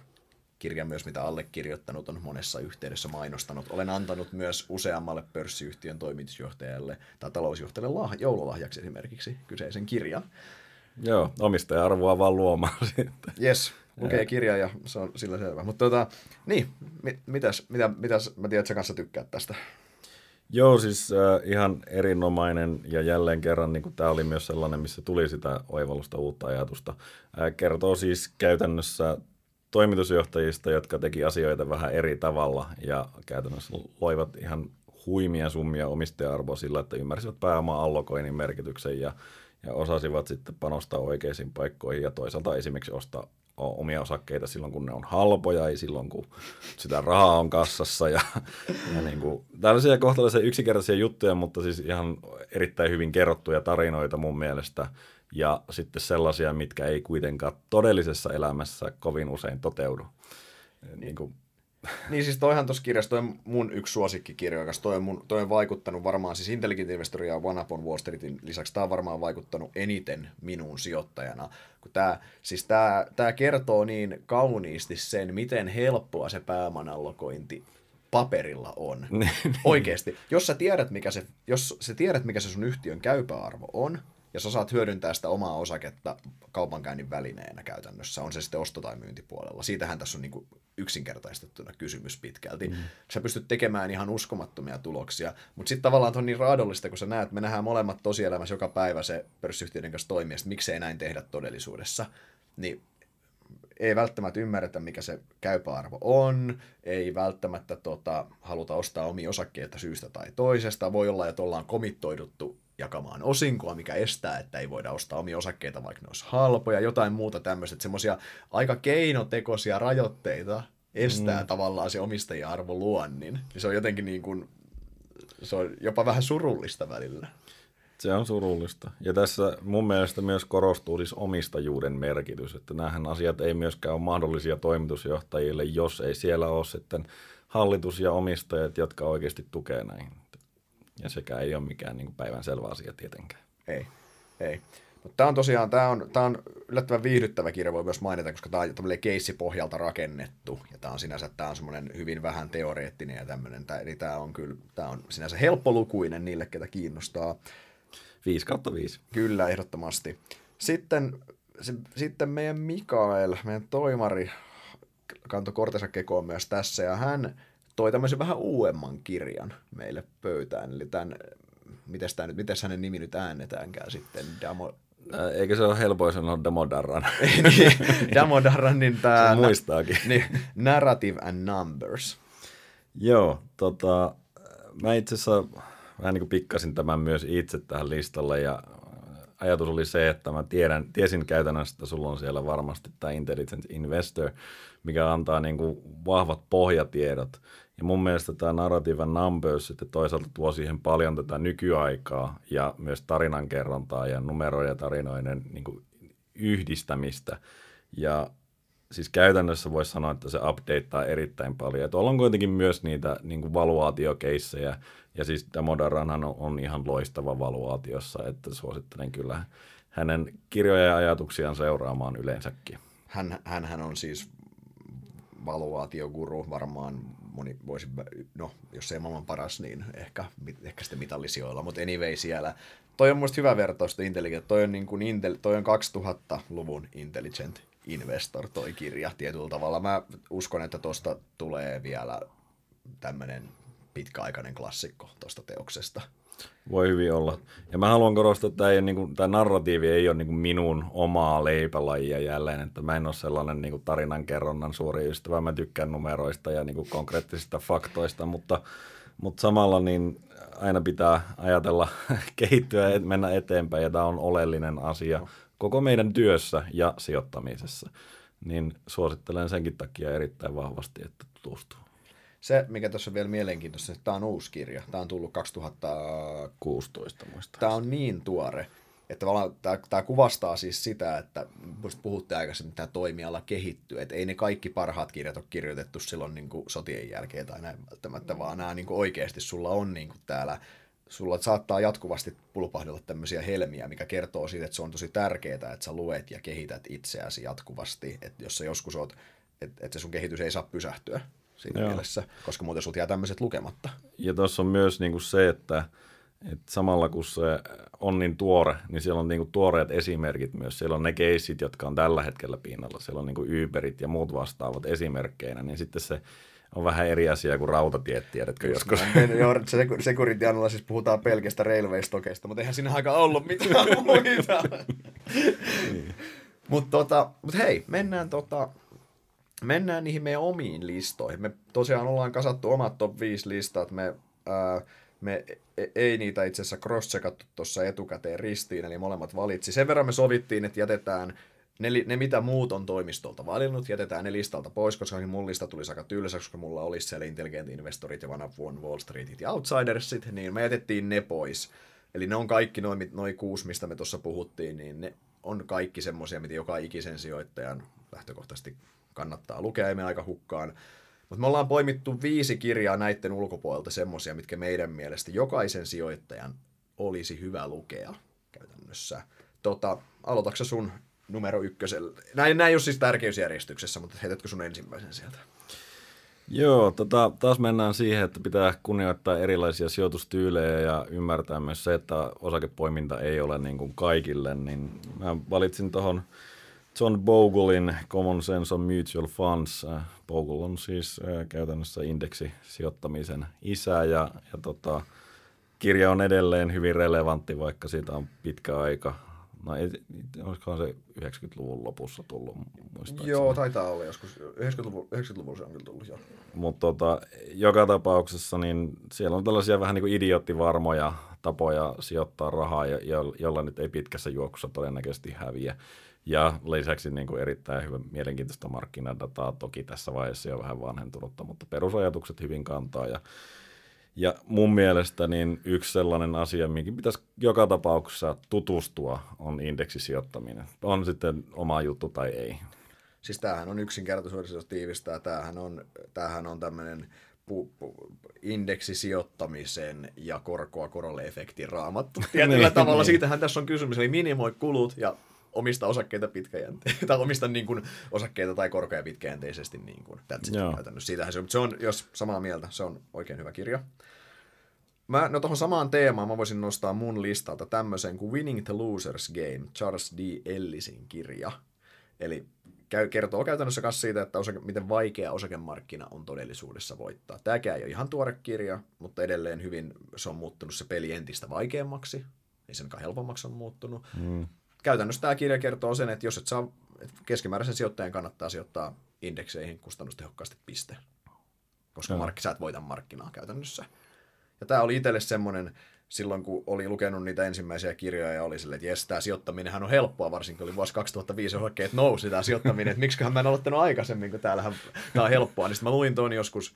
Kirja myös, mitä allekirjoittanut on monessa yhteydessä mainostanut. Olen antanut myös useammalle pörssiyhtiön toimitusjohtajalle tai talousjohtajalle lah- joululahjaksi esimerkiksi kyseisen kirjan. Joo, omistaja-arvoa vaan luomaan sitten. Yes, lukee kirja ja se on sillä selvä. Mutta tota, niin, mit, mitäs, mitä, mitäs, mä tiedän, että sä kanssa tykkäät tästä. Joo, siis äh, ihan erinomainen ja jälleen kerran niin tämä oli myös sellainen, missä tuli sitä oivallusta uutta ajatusta. Äh, kertoo siis käytännössä toimitusjohtajista, jotka teki asioita vähän eri tavalla ja käytännössä loivat ihan huimia summia omistaja-arvoa sillä, että ymmärsivät pääoman allokoinnin merkityksen ja, ja osasivat sitten panostaa oikeisiin paikkoihin ja toisaalta esimerkiksi ostaa omia osakkeita silloin, kun ne on halpoja, ei silloin, kun sitä rahaa on kassassa. Ja, ja niin kuin, tällaisia kohtalaisia yksinkertaisia juttuja, mutta siis ihan erittäin hyvin kerrottuja tarinoita mun mielestä. Ja sitten sellaisia, mitkä ei kuitenkaan todellisessa elämässä kovin usein toteudu. Niin kuin, niin siis toihan tuossa kirjassa, toi on mun yksi suosikkikirja, joka toi on, mun, toi on vaikuttanut varmaan siis Intelligent Investor ja One Up on Wall Streetin lisäksi, tämä on varmaan vaikuttanut eniten minuun sijoittajana. Kun tää, siis tämä tää kertoo niin kauniisti sen, miten helppoa se pääomanallokointi paperilla on. Oikeasti. Jos sä tiedät, mikä se, jos sä tiedät, mikä se sun yhtiön käypäarvo on, ja sä saat hyödyntää sitä omaa osaketta kaupankäynnin välineenä käytännössä, on se sitten osto- tai myyntipuolella. Siitähän tässä on niin kuin yksinkertaistettuna kysymys pitkälti. Mm. Sä pystyt tekemään ihan uskomattomia tuloksia, mutta sitten tavallaan on niin raadollista, kun sä näet, me nähdään molemmat tosielämässä joka päivä se pörssiyhtiöiden kanssa toimia, että miksei näin tehdä todellisuudessa. Niin ei välttämättä ymmärretä, mikä se käypäarvo on, ei välttämättä tota, haluta ostaa omia osakkeita syystä tai toisesta. Voi olla, että ollaan komittoiduttu jakamaan osinkoa, mikä estää, että ei voida ostaa omia osakkeita, vaikka ne olisi halpoja, jotain muuta tämmöistä. Semmoisia aika keinotekoisia rajoitteita estää mm. tavallaan se omistajien arvo luonnin. Se on jotenkin niin kuin, se on jopa vähän surullista välillä. Se on surullista. Ja tässä mun mielestä myös korostuu siis omistajuuden merkitys, että nämähän asiat ei myöskään ole mahdollisia toimitusjohtajille, jos ei siellä ole sitten hallitus ja omistajat, jotka oikeasti tukee näihin. Ja sekä ei ole mikään niin päivän selvä asia tietenkään. Ei, ei. Mutta tämä on tosiaan, tämä on, tämä on yllättävän viihdyttävä kirja, voi myös mainita, koska tämä on tämmöinen keisipohjalta rakennettu, ja tämä on sinänsä, tämä on semmoinen hyvin vähän teoreettinen ja tämmöinen, tämä, eli tämä on kyllä, tämä on sinänsä helppolukuinen niille, ketä kiinnostaa. 5 kautta 5. Kyllä, ehdottomasti. Sitten, se, sitten meidän Mikael, meidän toimari, kantoi kortensa kekoon myös tässä, ja hän toi tämmöisen vähän uudemman kirjan meille pöytään, eli tämän, miten tämä nyt, miten hänen nimi nyt äännetäänkään sitten, Damo, Eikö se ole helpoin sanoa Damodarran? Damodarran, niin tämä... Se muistaakin. Niin, Narrative and Numbers. Joo, tota, mä itse asiassa vähän niin kuin pikkasin tämän myös itse tähän listalle ja ajatus oli se, että mä tiedän, tiesin käytännössä, että sulla on siellä varmasti tämä Intelligent Investor, mikä antaa niin kuin vahvat pohjatiedot. Ja mun mielestä tämä Narrative Numbers sitten toisaalta tuo siihen paljon tätä nykyaikaa ja myös tarinankerrontaa ja numeroiden ja tarinoiden niin kuin yhdistämistä. Ja siis käytännössä voisi sanoa, että se updateaa erittäin paljon. Ja tuolla on kuitenkin myös niitä niin kuin valuaatiokeissejä, ja siis Damodaranhan on, on ihan loistava valuaatiossa, että suosittelen kyllä hänen kirjoja ja ajatuksiaan seuraamaan yleensäkin. Hän, hän on siis valuaatioguru varmaan moni voisi, no jos ei maailman paras, niin ehkä, ehkä sitten mitallisijoilla, mutta anyway siellä. Toi on musta hyvä vertaus, Intelligent. Toi on, niin kuin Intel, toi on 2000-luvun Intelligent Investor toi kirja tietyllä tavalla. Mä uskon, että tosta tulee vielä tämmöinen pitkäaikainen klassikko tuosta teoksesta. Voi hyvin olla. Ja mä haluan korostaa, että tämä, ei, niin kuin, tämä narratiivi ei ole niin kuin minun omaa leipälajia jälleen, että mä en ole sellainen niin kuin tarinankerronnan suuri ystävä. Mä tykkään numeroista ja niin kuin konkreettisista faktoista, mutta, mutta samalla niin aina pitää ajatella kehittyä ja mennä eteenpäin, ja tämä on oleellinen asia koko meidän työssä ja sijoittamisessa. Niin suosittelen senkin takia erittäin vahvasti, että tutustuu se, mikä tässä on vielä mielenkiintoista, että tämä on uusi kirja. Tämä on tullut 2016 muista. Tämä on niin tuore, että tämä, tämä kuvastaa siis sitä, että puhutte aikaisemmin, että tämä toimiala kehittyy. Että ei ne kaikki parhaat kirjat ole kirjoitettu silloin niin kuin sotien jälkeen tai näin välttämättä, vaan nämä niin kuin oikeasti sulla on niin kuin täällä sulla saattaa jatkuvasti pulpahdella tämmöisiä helmiä, mikä kertoo siitä, että se on tosi tärkeää, että sä luet ja kehität itseäsi jatkuvasti, että jos sä joskus oot, että, että se sun kehitys ei saa pysähtyä siinä Joo. mielessä, koska muuten sut jää tämmöiset lukematta. Ja tuossa on myös niinku se, että, että samalla kun se on niin tuore, niin siellä on niinku tuoreet esimerkit myös. Siellä on ne keisit, jotka on tällä hetkellä pinnalla. Siellä on niinku Uberit ja muut vastaavat esimerkkeinä, niin sitten se on vähän eri asia kuin rautatiet, tiedätkö joskus? Joo, se, security siis puhutaan pelkästä railway stokeista, mutta eihän siinä aika ollut mitään muita. niin. Mutta tota, mut hei, mennään, tota, mennään niihin meidän omiin listoihin. Me tosiaan ollaan kasattu omat top 5 listat. Me, ää, me e, ei niitä itse asiassa cross-checkattu tuossa etukäteen ristiin, eli molemmat valitsi. Sen verran me sovittiin, että jätetään ne, ne, mitä muut on toimistolta valinnut, jätetään ne listalta pois, koska mun lista tulisi aika tylsä, koska mulla olisi siellä Intelligent Investorit ja One One Wall Streetit ja Outsidersit, niin me jätettiin ne pois. Eli ne on kaikki noin noi kuusi, mistä me tuossa puhuttiin, niin ne on kaikki semmoisia, mitä joka ikisen sijoittajan lähtökohtaisesti kannattaa lukea, ei me aika hukkaan. Mutta me ollaan poimittu viisi kirjaa näiden ulkopuolelta semmoisia, mitkä meidän mielestä jokaisen sijoittajan olisi hyvä lukea käytännössä. Tota, aloitatko sun numero ykkösellä. Näin, näin ei ole siis tärkeysjärjestyksessä, mutta heitätkö sun ensimmäisen sieltä? Joo, tota, taas mennään siihen, että pitää kunnioittaa erilaisia sijoitustyylejä ja ymmärtää myös se, että osakepoiminta ei ole niin kuin kaikille. Niin mä valitsin tuohon John Boglein Common Sense on Mutual Funds. Äh, Bogle on siis äh, käytännössä indeksisijoittamisen isä ja, ja tota, kirja on edelleen hyvin relevantti, vaikka siitä on pitkä aika No ei, olisikohan se 90-luvun lopussa tullut muistaakseni. Joo, taitaa olla joskus. 90-luvun, 90-luvulla se on kyllä tullut, joo. Mutta tota, joka tapauksessa niin siellä on tällaisia vähän niin kuin idioottivarmoja tapoja sijoittaa rahaa, jo, jolla nyt ei pitkässä juoksussa todennäköisesti häviä. Ja lisäksi niin kuin erittäin hyvä, mielenkiintoista markkinadataa, toki tässä vaiheessa jo vähän vanhentunutta, mutta perusajatukset hyvin kantaa. Ja ja mun mielestä niin yksi sellainen asia, minkä pitäisi joka tapauksessa tutustua, on indeksisijoittaminen. On sitten oma juttu tai ei. Siis tämähän on yksinkertaisuudessa, jos tiivistää, tämähän on, tämähän on tämmöinen pu, pu, indeksisijoittamisen ja korkoa korolle efektin raamattu. Tietyllä niin, tavalla niin. siitähän tässä on kysymys, eli minimoi kulut ja omista osakkeita pitkäjänteisesti, tai omista niin kuin, osakkeita tai korkoja pitkäjänteisesti. Niin kuin, that's it, käytännössä. Siitähän se on, se on, jos samaa mieltä, se on oikein hyvä kirja. Mä, no tuohon samaan teemaan mä voisin nostaa mun listalta tämmöisen kuin Winning the Losers Game, Charles D. Ellisin kirja. Eli käy, kertoo käytännössä myös siitä, että osake, miten vaikea osakemarkkina on todellisuudessa voittaa. Tämäkään ei ole ihan tuore kirja, mutta edelleen hyvin se on muuttunut se peli entistä vaikeammaksi. Ei senkaan helpommaksi on muuttunut. Mm käytännössä tämä kirja kertoo sen, että jos et saa, että keskimääräisen sijoittajan kannattaa sijoittaa indekseihin kustannustehokkaasti piste. Koska no. mark, sä et voita markkinaa käytännössä. Ja tämä oli itselle semmoinen, silloin kun oli lukenut niitä ensimmäisiä kirjoja ja oli silleen, että jes, tämä sijoittaminenhan on helppoa, varsinkin oli vuosi 2005 osakkeet nousi tämä sijoittaminen, että miksiköhän mä en aloittanut aikaisemmin, kun täällähän tämä on helppoa. Niin sitten mä luin tuon joskus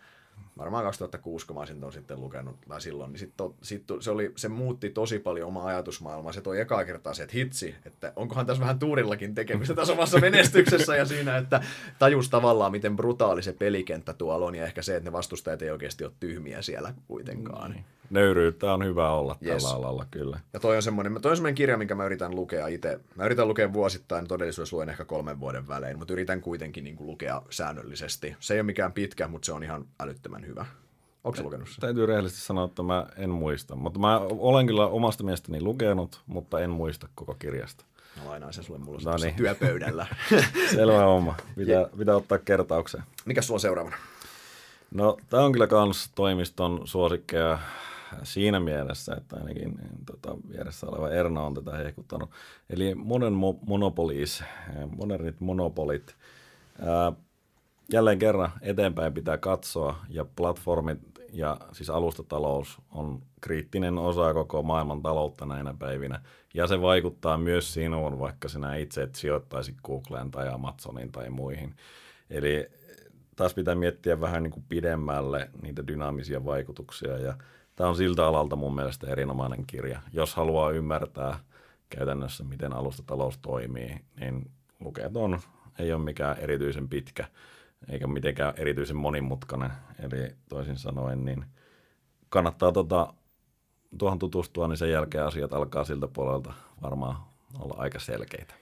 varmaan 2006, kun mä olisin ton sitten lukenut, tai silloin, niin sit to, sit se, oli, se muutti tosi paljon omaa ajatusmaailmaa. Se toi ekaa kertaa se, että hitsi, että onkohan tässä vähän tuurillakin tekemistä tässä omassa menestyksessä ja siinä, että tajus tavallaan, miten brutaali se pelikenttä tuolla on, ja ehkä se, että ne vastustajat ei oikeasti ole tyhmiä siellä kuitenkaan. Niin. Nöyryyttä on hyvä olla yes. tällä alalla, kyllä. Ja toi on semmoinen, toi on semmoinen kirja, minkä mä yritän lukea itse. Mä yritän lukea vuosittain, todellisuudessa luen ehkä kolmen vuoden välein, mutta yritän kuitenkin niin kuin lukea säännöllisesti. Se ei ole mikään pitkä, mutta se on ihan älyttömän hyvä. Onko se lukenut sen? Täytyy rehellisesti sanoa, että mä en muista. Mutta mä olen kyllä omasta mielestäni lukenut, mutta en muista koko kirjasta. Mä lainaan sen sulle mulla no niin. työpöydällä. Selvä homma. Pitää, pitää ottaa kertaukseen. Mikä sulla on seuraavana? No, tämä on kyllä kans toimiston suosikkeja siinä mielessä, että ainakin niin, tota, vieressä oleva Erna on tätä hehkuttanut. Eli Modern Mo- Monopolies, modernit monopolit. Ää, jälleen kerran eteenpäin pitää katsoa ja platformit ja siis alustatalous on kriittinen osa koko maailman taloutta näinä päivinä. Ja se vaikuttaa myös sinuun, vaikka sinä itse et sijoittaisi Googleen tai Amazoniin tai muihin. Eli taas pitää miettiä vähän niin kuin pidemmälle niitä dynaamisia vaikutuksia ja tämä on siltä alalta mun mielestä erinomainen kirja. Jos haluaa ymmärtää käytännössä, miten alustatalous toimii, niin lukeeton ei ole mikään erityisen pitkä eikä mitenkään erityisen monimutkainen. Eli toisin sanoen, niin kannattaa tota, tuohon tutustua, niin sen jälkeen asiat alkaa siltä puolelta varmaan olla aika selkeitä.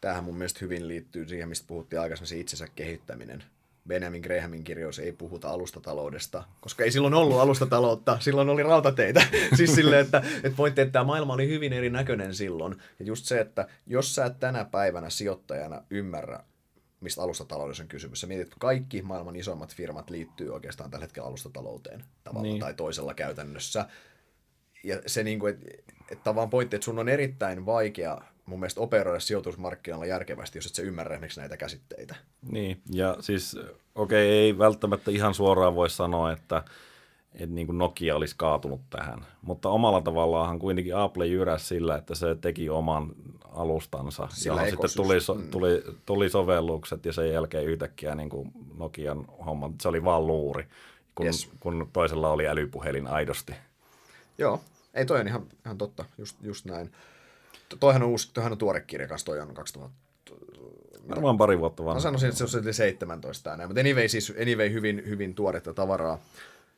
Tämähän mun mielestä hyvin liittyy siihen, mistä puhuttiin aikaisemmin, se itsensä kehittäminen. Benjamin Grahamin kirjoissa ei puhuta alustataloudesta, koska ei silloin ollut alustataloutta, silloin oli rautateitä. siis silleen, että, että voitte, että tämä maailma oli hyvin erinäköinen silloin. Ja just se, että jos sä et tänä päivänä sijoittajana ymmärrä, mistä alustataloudessa on kysymys. Sä mietit, että kaikki maailman isoimmat firmat liittyy oikeastaan tällä hetkellä alustatalouteen tavalla niin. tai toisella käytännössä. Ja se, niin kuin, että, että vaan pointti, että sun on erittäin vaikea mun mielestä operoida sijoitusmarkkinoilla järkevästi, jos et sä ymmärrä esimerkiksi näitä käsitteitä. Niin, ja siis okei, okay, ei välttämättä ihan suoraan voi sanoa, että, että niin kuin Nokia olisi kaatunut tähän, mutta omalla tavallaan kuitenkin Apple jyräsi sillä, että se teki oman alustansa, Sillä johon sitten tuli, so, mm. tuli, tuli sovellukset ja sen jälkeen yhtäkkiä niin kuin Nokian homma, se oli vaan luuri, kun, yes. kun toisella oli älypuhelin aidosti. Joo, ei toi on ihan, ihan totta, just, just näin. Toihan on, uusi, toihan on tuore kirja kanssa, toi on 2000 Varmaan pari vuotta vanha. Mä sanoisin, että se on 17 näin, mutta anyway, siis, anyway hyvin, hyvin tuoretta tavaraa.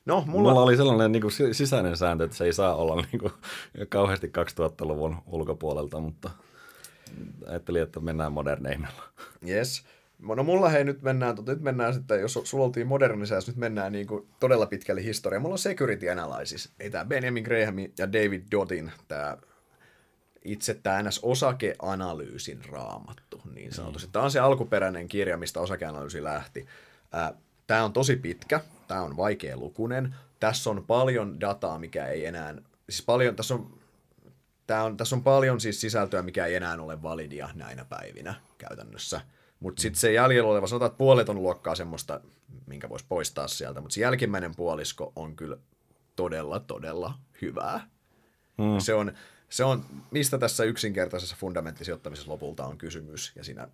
No, mulla... mulla oli sellainen niin kuin sisäinen sääntö, että se ei saa olla niin kuin, kauheasti 2000-luvun ulkopuolelta, mutta ajattelin, että mennään moderneimmilla. Yes. No mulla hei nyt mennään, nyt mennään sitten, jos sulla oltiin modernisäässä, nyt mennään niin kuin todella pitkälle historia. Mulla on Security Analysis. Ei tämä Benjamin Graham ja David Dodin, tämä itse tämä NS-osakeanalyysin raamattu, niin sanotusti. Mm. Tämä on se alkuperäinen kirja, mistä osakeanalyysi lähti. Tämä on tosi pitkä, tämä on vaikea lukunen. Tässä on paljon dataa, mikä ei enää, siis paljon, tässä on Tää on, tässä on paljon siis sisältöä, mikä ei enää ole validia näinä päivinä käytännössä. Mutta sitten se jäljellä oleva, sanotaan, että puolet on luokkaa semmoista, minkä voisi poistaa sieltä, mutta se jälkimmäinen puolisko on kyllä todella, todella hyvää. Mm. Se, on, se on, mistä tässä yksinkertaisessa fundamenttisijoittamisessa lopulta on kysymys ja siinä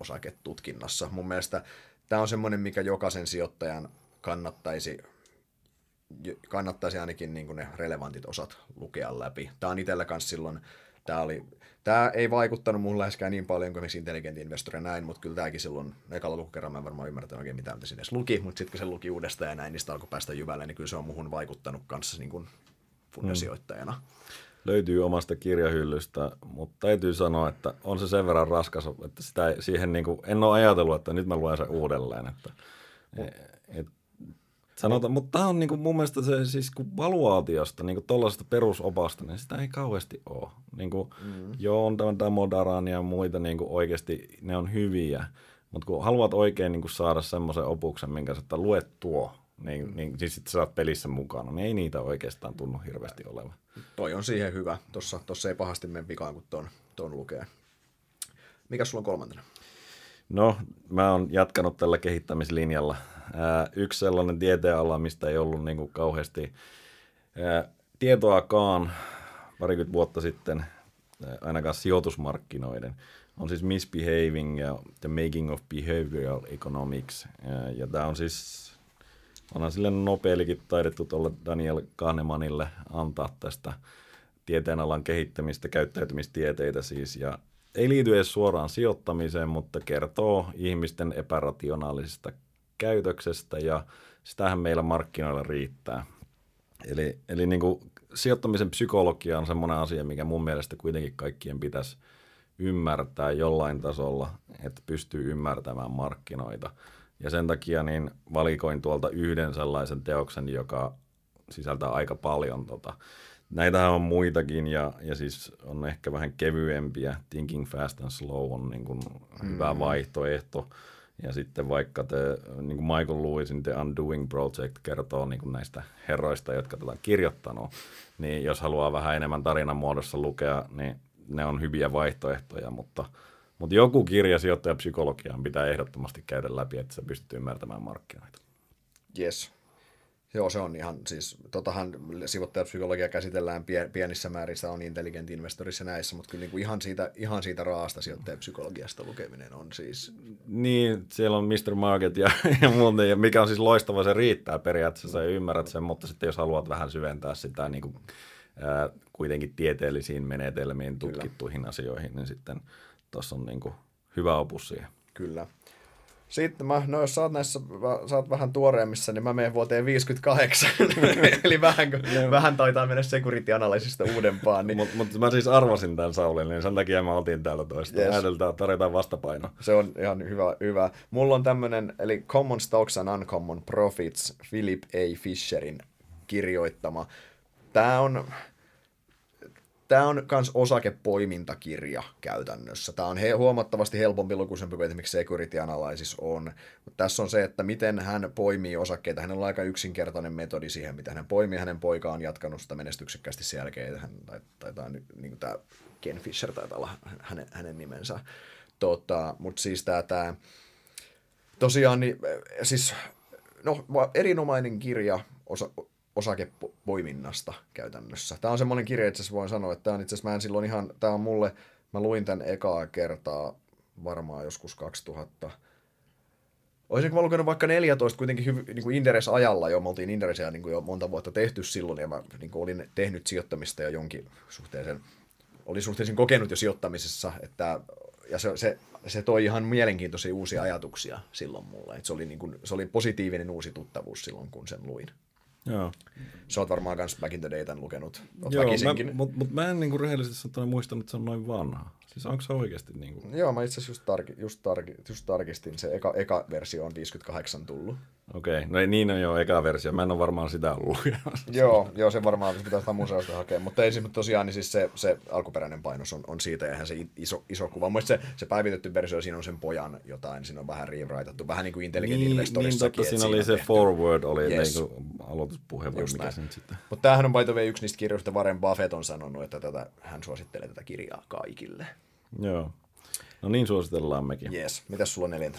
osaketutkinnassa. Mun mielestä tämä on semmoinen, mikä jokaisen sijoittajan kannattaisi kannattaisi ainakin niin ne relevantit osat lukea läpi. Tämä on itsellä kanssa silloin, tämä, oli, tämä ei vaikuttanut muuhun läheskään niin paljon kuin esimerkiksi Intelligent Investor ja näin, mutta kyllä tämäkin silloin ekalla lukukerran mä en varmaan ymmärtänyt oikein mitään, mitä sinne edes luki, mutta sitten kun se luki uudestaan ja näin, niin sitä alkoi päästä jyvälle, niin kyllä se on muuhun vaikuttanut kanssa niin kuin fundesijoittajana. Hmm. Löytyy omasta kirjahyllystä, mutta täytyy sanoa, että on se sen verran raskas, että sitä, siihen niin kuin, en ole ajatellut, että nyt mä luen sen uudelleen. Että, et, Sanotaan, mutta tämä on niinku mun mielestä se siis kun valuaatiosta, niinku tuollaisesta perusopasta, niin sitä ei kauheasti ole. Niinku, mm. Joo, on tämä Damodaran ja muita niinku oikeasti, ne on hyviä, mutta kun haluat oikein niinku saada semmoisen opuksen, minkä sä luet tuo, niin, mm. niin siis sit sä saat pelissä mukana, niin ei niitä oikeastaan tunnu hirveästi olevan. Toi on siihen hyvä. Tossa, tossa ei pahasti mene vikaan, kun ton, ton lukee. Mikä sulla on kolmantena? No, mä oon jatkanut tällä kehittämislinjalla yksi sellainen tieteenala, mistä ei ollut niin kuin kauheasti tietoakaan parikymmentä vuotta sitten, ainakaan sijoitusmarkkinoiden, on siis Misbehaving ja The Making of Behavioral Economics. Ja tämä on siis, onhan sille nopealikin taidettu tuolle Daniel Kahnemanille antaa tästä tieteenalan kehittämistä, käyttäytymistieteitä siis, ja ei liity edes suoraan sijoittamiseen, mutta kertoo ihmisten epärationaalisista käytöksestä ja sitähän meillä markkinoilla riittää. Eli, eli niin kuin sijoittamisen psykologia on semmoinen asia, mikä mun mielestä kuitenkin kaikkien pitäisi ymmärtää jollain tasolla, että pystyy ymmärtämään markkinoita. Ja sen takia niin valikoin tuolta yhden sellaisen teoksen, joka sisältää aika paljon tota. Näitähän on muitakin ja, ja siis on ehkä vähän kevyempiä. Thinking Fast and Slow on niin kuin hyvä mm. vaihtoehto. Ja sitten vaikka te, niin kuin Michael Lewisin The Undoing Project kertoo niin kuin näistä herroista, jotka tätä on kirjoittanut, niin jos haluaa vähän enemmän tarinan muodossa lukea, niin ne on hyviä vaihtoehtoja, mutta, mutta joku kirja sijoittajapsykologiaan pitää ehdottomasti käydä läpi, että se pystyy ymmärtämään markkinoita. Yes. Joo, se on ihan, siis totahan sivuttajapsykologia käsitellään pie, pienissä määrissä, on intelligent investorissa näissä, mutta kyllä niin kuin ihan, siitä, ihan siitä raasta sijoittajapsykologiasta lukeminen on siis... Niin, siellä on Mr. Market ja, ja muuta, ja mikä on siis loistava, se riittää periaatteessa, ja ymmärrät sen, mutta sitten jos haluat vähän syventää sitä niin kuin, ää, kuitenkin tieteellisiin menetelmiin, tutkittuihin kyllä. asioihin, niin sitten tuossa on niin kuin, hyvä opus siihen. Kyllä. Sitten mä, no jos sä oot, näissä, sä oot vähän tuoreemmissa, niin mä menen vuoteen 58. Eli vähän, vähän taitaa mennä security analysista uudempaan. Niin... Mutta mut mä siis arvasin tämän Saulin, niin sen takia mä otin täällä toista. Yes. Ajateltaan, tarjotaan vastapaino. Se on ihan hyvä. hyvä. Mulla on tämmönen, eli Common Stocks and Uncommon Profits, Philip A. Fisherin kirjoittama. Tämä on, Tämä on myös osakepoimintakirja käytännössä. Tämä on he, huomattavasti helpompi lukuisempi kuin esimerkiksi Security Analysis on. Mutta tässä on se, että miten hän poimii osakkeita. Hänellä on aika yksinkertainen metodi siihen, mitä hän poimii. Hänen poika on jatkanut sitä menestyksekkäästi sen jälkeen. Hän taitaa nyt, niin kuin tämä Ken Fisher taitaa olla hänen, hänen nimensä. Tota, Mutta siis tämä, tämä tosiaan, niin, siis, no, erinomainen kirja osa, osakepoiminnasta käytännössä. Tämä on semmoinen kirja, asiassa voin sanoa, että tämä on itse asiassa, mä en silloin ihan, tämä on mulle, mä luin tämän ekaa kertaa varmaan joskus 2000, Olisinko mä lukenut vaikka 14 kuitenkin hyv, niin kuin Inderes-ajalla jo, me oltiin Inderesia niin kuin jo monta vuotta tehty silloin, ja mä niin kuin olin tehnyt sijoittamista jo jonkin suhteellisen, olin suhteellisen kokenut jo sijoittamisessa, että, ja se, se, se toi ihan mielenkiintoisia uusia ajatuksia silloin mulle, että se oli, niin kuin, se oli positiivinen uusi tuttavuus silloin, kun sen luin. Joo. Sä oot varmaan myös Back in the Day tämän lukenut. Oot Joo, mutta mut mä en niinku rehellisesti sanottuna muistanut, että se on noin vanha. Siis onko se oikeasti niin kuin... Joo, mä itse asiassa just, tarki, just, tarki, just tarkistin. Se eka, eka versio on 58 tullut. Okei, okay. no niin on jo eka versio. Mä en ole varmaan sitä ollut joo, joo, se varmaan pitää sitä museosta hakea. Mutta ei siis, tosiaan niin siis se, se alkuperäinen painos on, on siitä ja eihän se iso, iso kuva. Mun se, se päivitetty versio, siinä on sen pojan jotain, siinä on vähän rewritettu, vähän niin kuin Intelligent niin, Investorissa. Niin, totta, siinä oli se forward, oli yes. niin kuin aloituspuheenvuoro, mikä sitten. Mutta tämähän on by the way yksi niistä kirjoista, Warren Buffett on sanonut, että tätä, hän suosittelee tätä kirjaa kaikille. Joo. No niin suositellaan mekin. Yes. Mitäs sulla on neljäntä?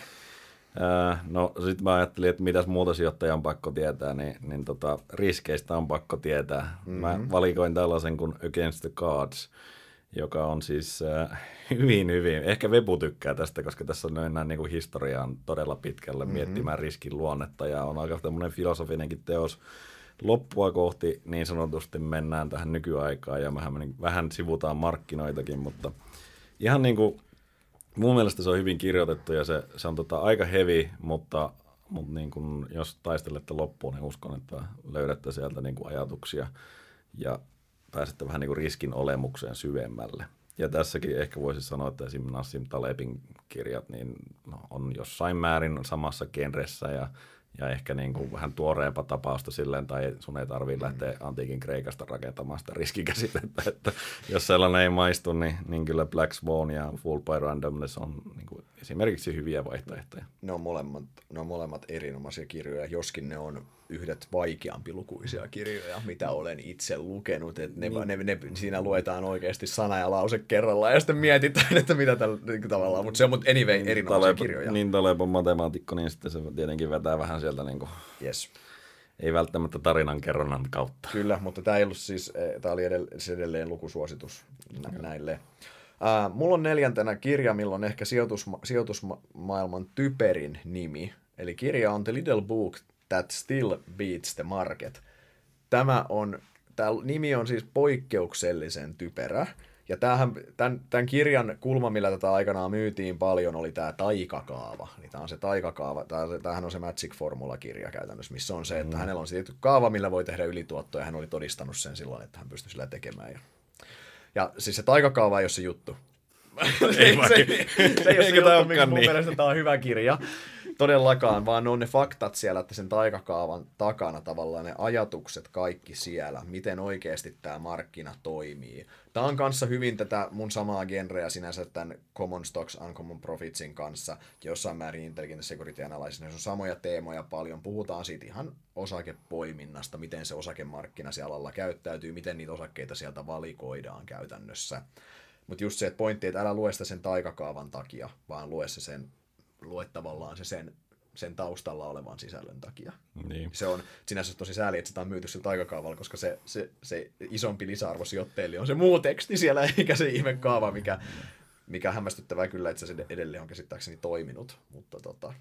No sitten mä ajattelin, että mitäs muuta sijoittajan on pakko tietää, niin, niin tota, riskeistä on pakko tietää. Mm-hmm. Mä valikoin tällaisen kuin Against the Cards, joka on siis äh, hyvin, hyvin, ehkä Vebu tykkää tästä, koska tässä on mennään niin kuin historiaan todella pitkälle mm-hmm. miettimään riskin luonnetta ja on aika tämmöinen filosofinenkin teos. Loppua kohti niin sanotusti mennään tähän nykyaikaan ja vähän, vähän sivutaan markkinoitakin, mutta ihan niin kuin mun mielestä se on hyvin kirjoitettu ja se, se on tota aika heavy, mutta, mutta niin kun, jos taistelette loppuun, niin uskon, että löydätte sieltä niin ajatuksia ja pääsette vähän niin riskin olemukseen syvemmälle. Ja tässäkin ehkä voisi sanoa, että esimerkiksi Nassim Talebin kirjat niin no, on jossain määrin samassa genressä ja ja ehkä niin kuin vähän tuoreempaa tapausta silleen, tai sun ei tarvitse mm. lähteä antiikin Kreikasta rakentamaan sitä riskikäsitettä, että jos sellainen ei maistu, niin, niin kyllä Black Swan ja Full by Randomness on niin kuin esimerkiksi hyviä vaihtoehtoja. Ne on molemmat, ne on molemmat erinomaisia kirjoja, joskin ne on yhdet vaikeampi lukuisia kirjoja, mitä olen itse lukenut. Et ne, niin. ne, ne, siinä luetaan oikeasti sana ja lause kerrallaan ja sitten mietitään, että mitä tällä niin tavallaan. Mutta se on mutta anyway niin, erinomaisia Taleb, kirjoja. Niin Taleb on matemaatikko, niin sitten se tietenkin vetää vähän sieltä niin kuin, yes. ei välttämättä tarinan kerronnan kautta. Kyllä, mutta tämä ei ollut siis, eh, tämä oli edelleen, edelleen lukusuositus näille. Uh, mulla on neljäntenä kirja, millä on ehkä sijoitusma- sijoitusmaailman typerin nimi. Eli kirja on The Little Book That Still Beats the Market. Tämä on, tämä nimi on siis poikkeuksellisen typerä. Ja tämähän, tämän, tämän kirjan kulma, millä tätä aikanaan myytiin paljon, oli tämä taikakaava. Niin tämä on se taikakaava, tämähän on se Magic Formula-kirja käytännössä, missä on se, että mm. hänellä on tietty kaava, millä voi tehdä ylituottoja, ja hän oli todistanut sen silloin, että hän pystyi sillä tekemään. Ja, ja siis se taikakaava ei ole se juttu. Ei se, se, se, ei ole se juttu, mun niin. mielestä tämä on hyvä kirja todellakaan, vaan ne on ne faktat siellä, että sen taikakaavan takana tavallaan ne ajatukset kaikki siellä, miten oikeasti tämä markkina toimii. Tämä on kanssa hyvin tätä mun samaa genreä sinänsä tämän Common Stocks, Uncommon Profitsin kanssa, jossain määrin Intelligent Security Analysis, on samoja teemoja paljon. Puhutaan siitä ihan osakepoiminnasta, miten se osakemarkkina siellä alalla käyttäytyy, miten niitä osakkeita sieltä valikoidaan käytännössä. Mutta just se, että pointti, että älä lue sitä sen taikakaavan takia, vaan lue se sen lue tavallaan se sen, sen taustalla olevan sisällön takia. Niin. Se on sinänsä tosi sääli, että sitä on myyty sillä aikakaavalla, koska se, se, se isompi lisäarvo sijoitteille on se muu teksti siellä, eikä se ihme kaava, mikä, mikä hämmästyttävää kyllä, että se edelleen on käsittääkseni toiminut. Mutta tota,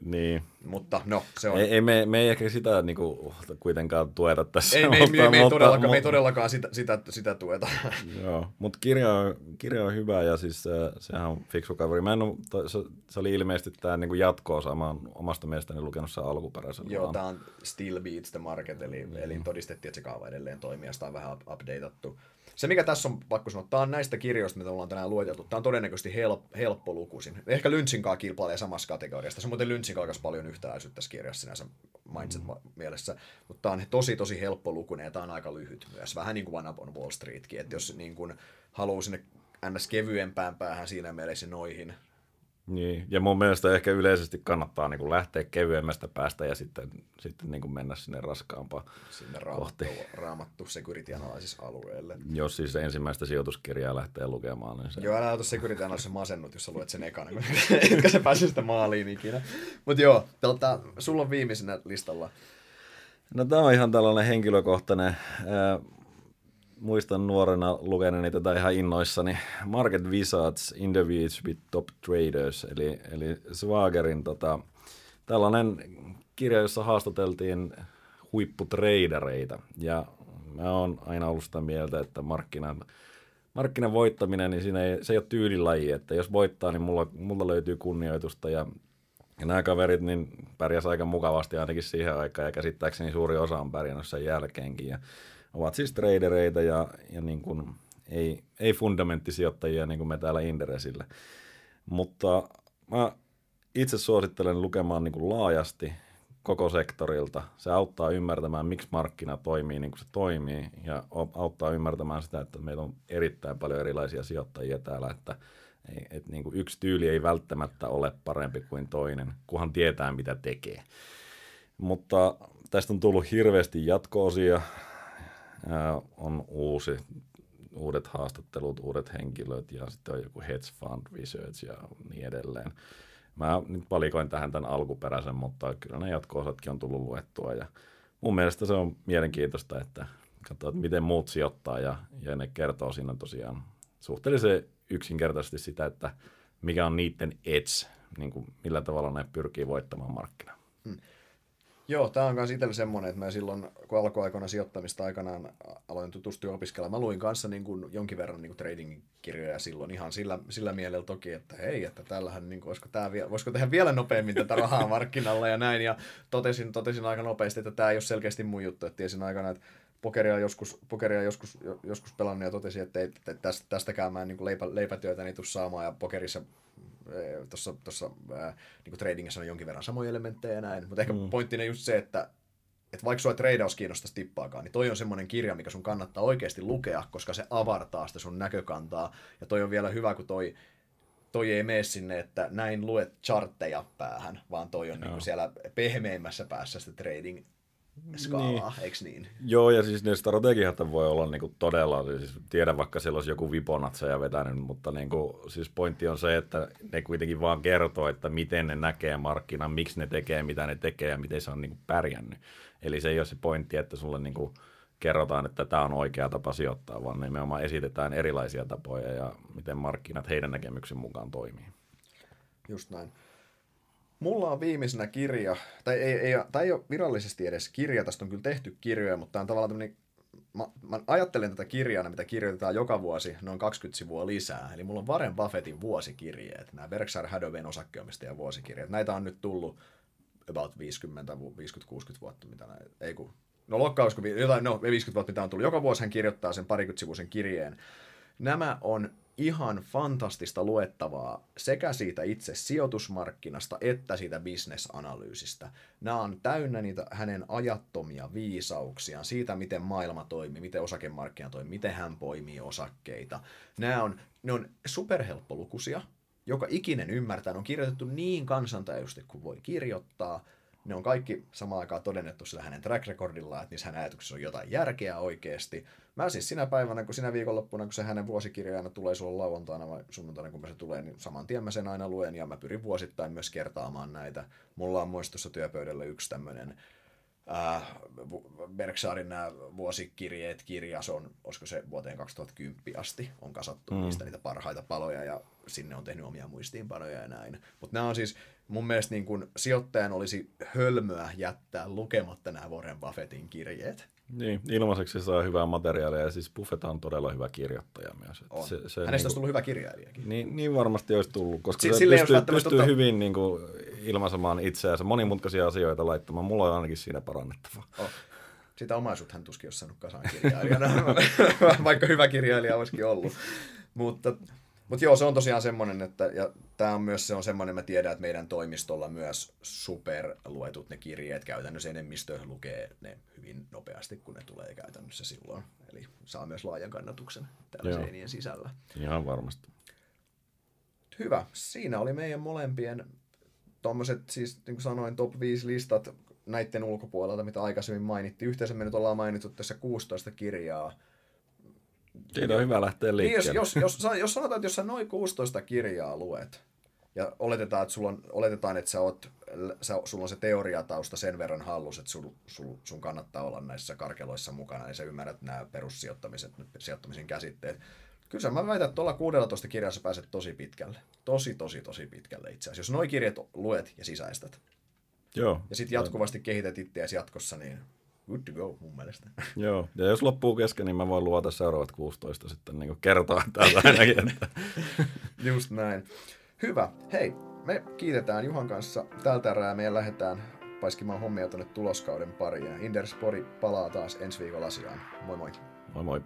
niin. Mutta no, se on... Ei, ei me, me ei ehkä sitä niin kuin, kuitenkaan tueta tässä. Ei, me, mutta, me, me, ei, todellakaan, mutta, me ei todellakaan sitä, sitä, sitä tueta. Joo, mutta kirja, on, kirja on hyvä ja siis se, sehän on fiksu kaveri. Mä en ole, se, se, oli ilmeisesti tämä niin jatko-osa. Mä oon omasta mielestäni lukenut sen alkuperäisen. Joo, tämä on Still Beats the Market, eli, mm. eli todistettiin, että se kaava edelleen toimii ja sitä on vähän updateattu. Se, mikä tässä on pakko sanoa, tämä on näistä kirjoista, mitä ollaan tänään lueteltu, tämä on todennäköisesti help, helppolukuisin. Ehkä Lynchinkaan kilpailee samassa kategoriassa. Se on muuten Lynchin aika paljon yhtäläisyyttä tässä kirjassa sinänsä mindset-mielessä, mutta tämä on tosi tosi helppolukuinen ja tämä on aika lyhyt myös. Vähän niin kuin One Up on Wall Streetkin, että jos niin kuin haluaa sinne ns. kevyempään päähän siinä mielessä noihin niin, ja mun mielestä ehkä yleisesti kannattaa niin kuin lähteä kevyemmästä päästä ja sitten, sitten niin kuin mennä sinne raskaampaan sinne raamattu, kohti. raamattu security analysis alueelle. Jos siis ensimmäistä sijoituskirjaa lähtee lukemaan. Niin se... Joo, älä ota security analysis masennut, jos sä luet sen ekana, etkä sä pääse sitä maaliin ikinä. Mutta joo, tota, sulla on viimeisenä listalla. No tämä on ihan tällainen henkilökohtainen. Äh, muistan nuorena lukeneeni tätä ihan innoissani. Market Wizards Interviews with Top Traders, eli, eli Swagerin tota, tällainen kirja, jossa haastateltiin huipputradereita. Ja mä oon aina ollut sitä mieltä, että markkinan, markkinan voittaminen, niin siinä ei, se ei ole tyylilaji, että jos voittaa, niin mulla, mulla löytyy kunnioitusta ja ja nämä kaverit niin pärjäs aika mukavasti ainakin siihen aikaan ja käsittääkseni suuri osa on pärjännyt sen jälkeenkin. Ja ovat siis tradereita ja, ja niin kuin, ei, ei fundamenttisijoittajia niin kuin me täällä Inderesillä. Mutta mä itse suosittelen lukemaan niin kuin laajasti koko sektorilta. Se auttaa ymmärtämään, miksi markkina toimii niin kuin se toimii ja auttaa ymmärtämään sitä, että meillä on erittäin paljon erilaisia sijoittajia täällä, että et niin kuin yksi tyyli ei välttämättä ole parempi kuin toinen, kunhan tietää, mitä tekee. Mutta tästä on tullut hirveästi jatko-osia on uusi, uudet haastattelut, uudet henkilöt ja sitten on joku hedge fund research ja niin edelleen. Mä nyt valikoin tähän tämän alkuperäisen, mutta kyllä ne jatko-osatkin on tullut luettua ja mun mielestä se on mielenkiintoista, että katsotaan, että miten muut sijoittaa ja, ja ne kertoo siinä tosiaan suhteellisen yksinkertaisesti sitä, että mikä on niiden edge, niin kuin millä tavalla ne pyrkii voittamaan markkinaa. Hmm. Joo, tämä on myös itsellä semmoinen, että mä silloin, kun alkuaikoina sijoittamista aikanaan aloin tutustua opiskelemaan, mä luin kanssa niin kuin jonkin verran niin trading-kirjoja silloin ihan sillä, sillä mielellä toki, että hei, että täällähän, niin kuin, voisiko, tämä, voisiko tehdä vielä nopeammin tätä rahaa markkinalla ja näin, ja totesin, totesin aika nopeasti, että tämä ei ole selkeästi mun juttu, että tiesin aikana, että pokeria joskus, pokeria joskus, joskus pelannut ja totesin, että, ei, että tästä, tästäkään mä en niin leipä, leipätyötä niin saamaan ja pokerissa tuossa, tuossa niin tradingissa on jonkin verran samoja elementtejä ja näin, mutta ehkä mm. pointtina just se, että että vaikka sua treidaus kiinnostaisi tippaakaan, niin toi on semmoinen kirja, mikä sun kannattaa oikeasti lukea, koska se avartaa sitä sun näkökantaa. Ja toi on vielä hyvä, kun toi, toi ei mene sinne, että näin luet chartteja päähän, vaan toi on niinku siellä pehmeimmässä päässä sitä trading skaalaa, niin. eikö niin? Joo, ja siis ne strategiat voi olla niinku todella, siis tiedän vaikka siellä olisi joku viponatseja vetänyt, mutta niinku, siis pointti on se, että ne kuitenkin vaan kertoo, että miten ne näkee markkinan, miksi ne tekee, mitä ne tekee ja miten se on niinku pärjännyt. Eli se ei ole se pointti, että sulle niinku kerrotaan, että tämä on oikea tapa sijoittaa, vaan nimenomaan esitetään erilaisia tapoja ja miten markkinat heidän näkemyksen mukaan toimii. Just näin. Mulla on viimeisenä kirja, tai ei, ei, tai ei ole virallisesti edes kirja, tästä on kyllä tehty kirjoja, mutta tämä on tavallaan tämmöinen, mä, mä ajattelen tätä kirjana, mitä kirjoitetaan joka vuosi noin 20 sivua lisää. Eli mulla on Warren Buffettin vuosikirjeet, nämä Berkshire Hathawayn osakkeomistajan vuosikirjat. Näitä on nyt tullut about 50, 50-60 vuotta, mitä näin, ei kun, no lokkaus, kun jotain, no 50 vuotta, mitä on tullut. Joka vuosi hän kirjoittaa sen parikymmentä kirjeen. Nämä on ihan fantastista luettavaa sekä siitä itse sijoitusmarkkinasta että siitä bisnesanalyysistä. Nämä on täynnä niitä hänen ajattomia viisauksia siitä, miten maailma toimii, miten osakemarkkina toimii, miten hän poimii osakkeita. Nämä on, ne on superhelppolukuisia, joka ikinen ymmärtää. Ne on kirjoitettu niin kansantajuisesti kuin voi kirjoittaa, ne on kaikki samaan aikaan todennettu sillä hänen track recordillaan, että niissä hänen ajatuksissa on jotain järkeä oikeasti. Mä siis sinä päivänä, kun sinä viikonloppuna, kun se hänen vuosikirjana tulee sulla lauantaina vai sunnuntaina, kun se tulee, niin saman tien mä sen aina luen ja mä pyrin vuosittain myös kertaamaan näitä. Mulla on muistossa työpöydällä yksi tämmöinen äh, Bergsaarin nämä vuosikirjeet, kirjas on, olisiko se vuoteen 2010 asti, on kasattu mm. niistä niitä parhaita paloja ja sinne on tehnyt omia muistiinpanoja ja näin. Mutta nämä on siis, mun mielestä niin kun sijoittajan olisi hölmöä jättää lukematta nämä Warren Buffettin kirjeet. Niin, ilmaiseksi saa hyvää materiaalia ja siis Buffett on todella hyvä kirjoittaja myös. On. Se, se Hänestä niin olisi tullut hyvä kirjailijakin. Niin, niin varmasti olisi tullut, koska S- se pystyy, pystyy totta... hyvin niin kuin, ilmaisemaan itseänsä, monimutkaisia asioita laittamaan. Mulla on ainakin siinä parannettavaa. Oh. Sitä omaisuutta hän tuskin olisi saanut kasaan kirjailijana, vaikka hyvä kirjailija olisikin ollut. Mutta mutta joo, se on tosiaan semmoinen, että ja tämä on myös se on semmoinen, mä tiedän, että meidän toimistolla myös superluetut ne kirjeet, käytännössä enemmistö lukee ne hyvin nopeasti, kun ne tulee käytännössä silloin. Eli saa myös laajan kannatuksen tällä seinien sisällä. Ihan varmasti. Hyvä. Siinä oli meidän molempien tuommoiset, siis niin kuin sanoin, top 5 listat näiden ulkopuolelta, mitä aikaisemmin mainittiin. Yhteensä me nyt ollaan mainittu tässä 16 kirjaa Siinä on hyvä lähteä liikkeelle. Niin, jos, jos, jos, jos sanotaan, että jos sä noin 16 kirjaa luet, ja oletetaan, että, sulla on, oletetaan, että sä oot, sä, sulla on se teoriatausta sen verran hallus, että sul, sul, sun kannattaa olla näissä karkeloissa mukana, niin sä ymmärrät nämä perussijoittamiset, sijoittamisen käsitteet. Kyllä mä väitän, että tuolla 16 kirjassa pääset tosi pitkälle. Tosi, tosi, tosi pitkälle itse asiassa. Jos noin kirjat luet ja sisäistät. Joo. Ja sitten jatkuvasti kehität itseäsi jatkossa, niin good to go mun mielestä. Joo, ja jos loppuu kesken, niin mä voin luvata seuraavat 16 sitten niin kertoa täältä ainakin. Että. Just näin. Hyvä. Hei, me kiitetään Juhan kanssa tältä erää. Meidän lähdetään paiskimaan hommia tuonne tuloskauden pariin. Inderspori palaa taas ensi viikolla asiaan. Moi moi. Moi moi.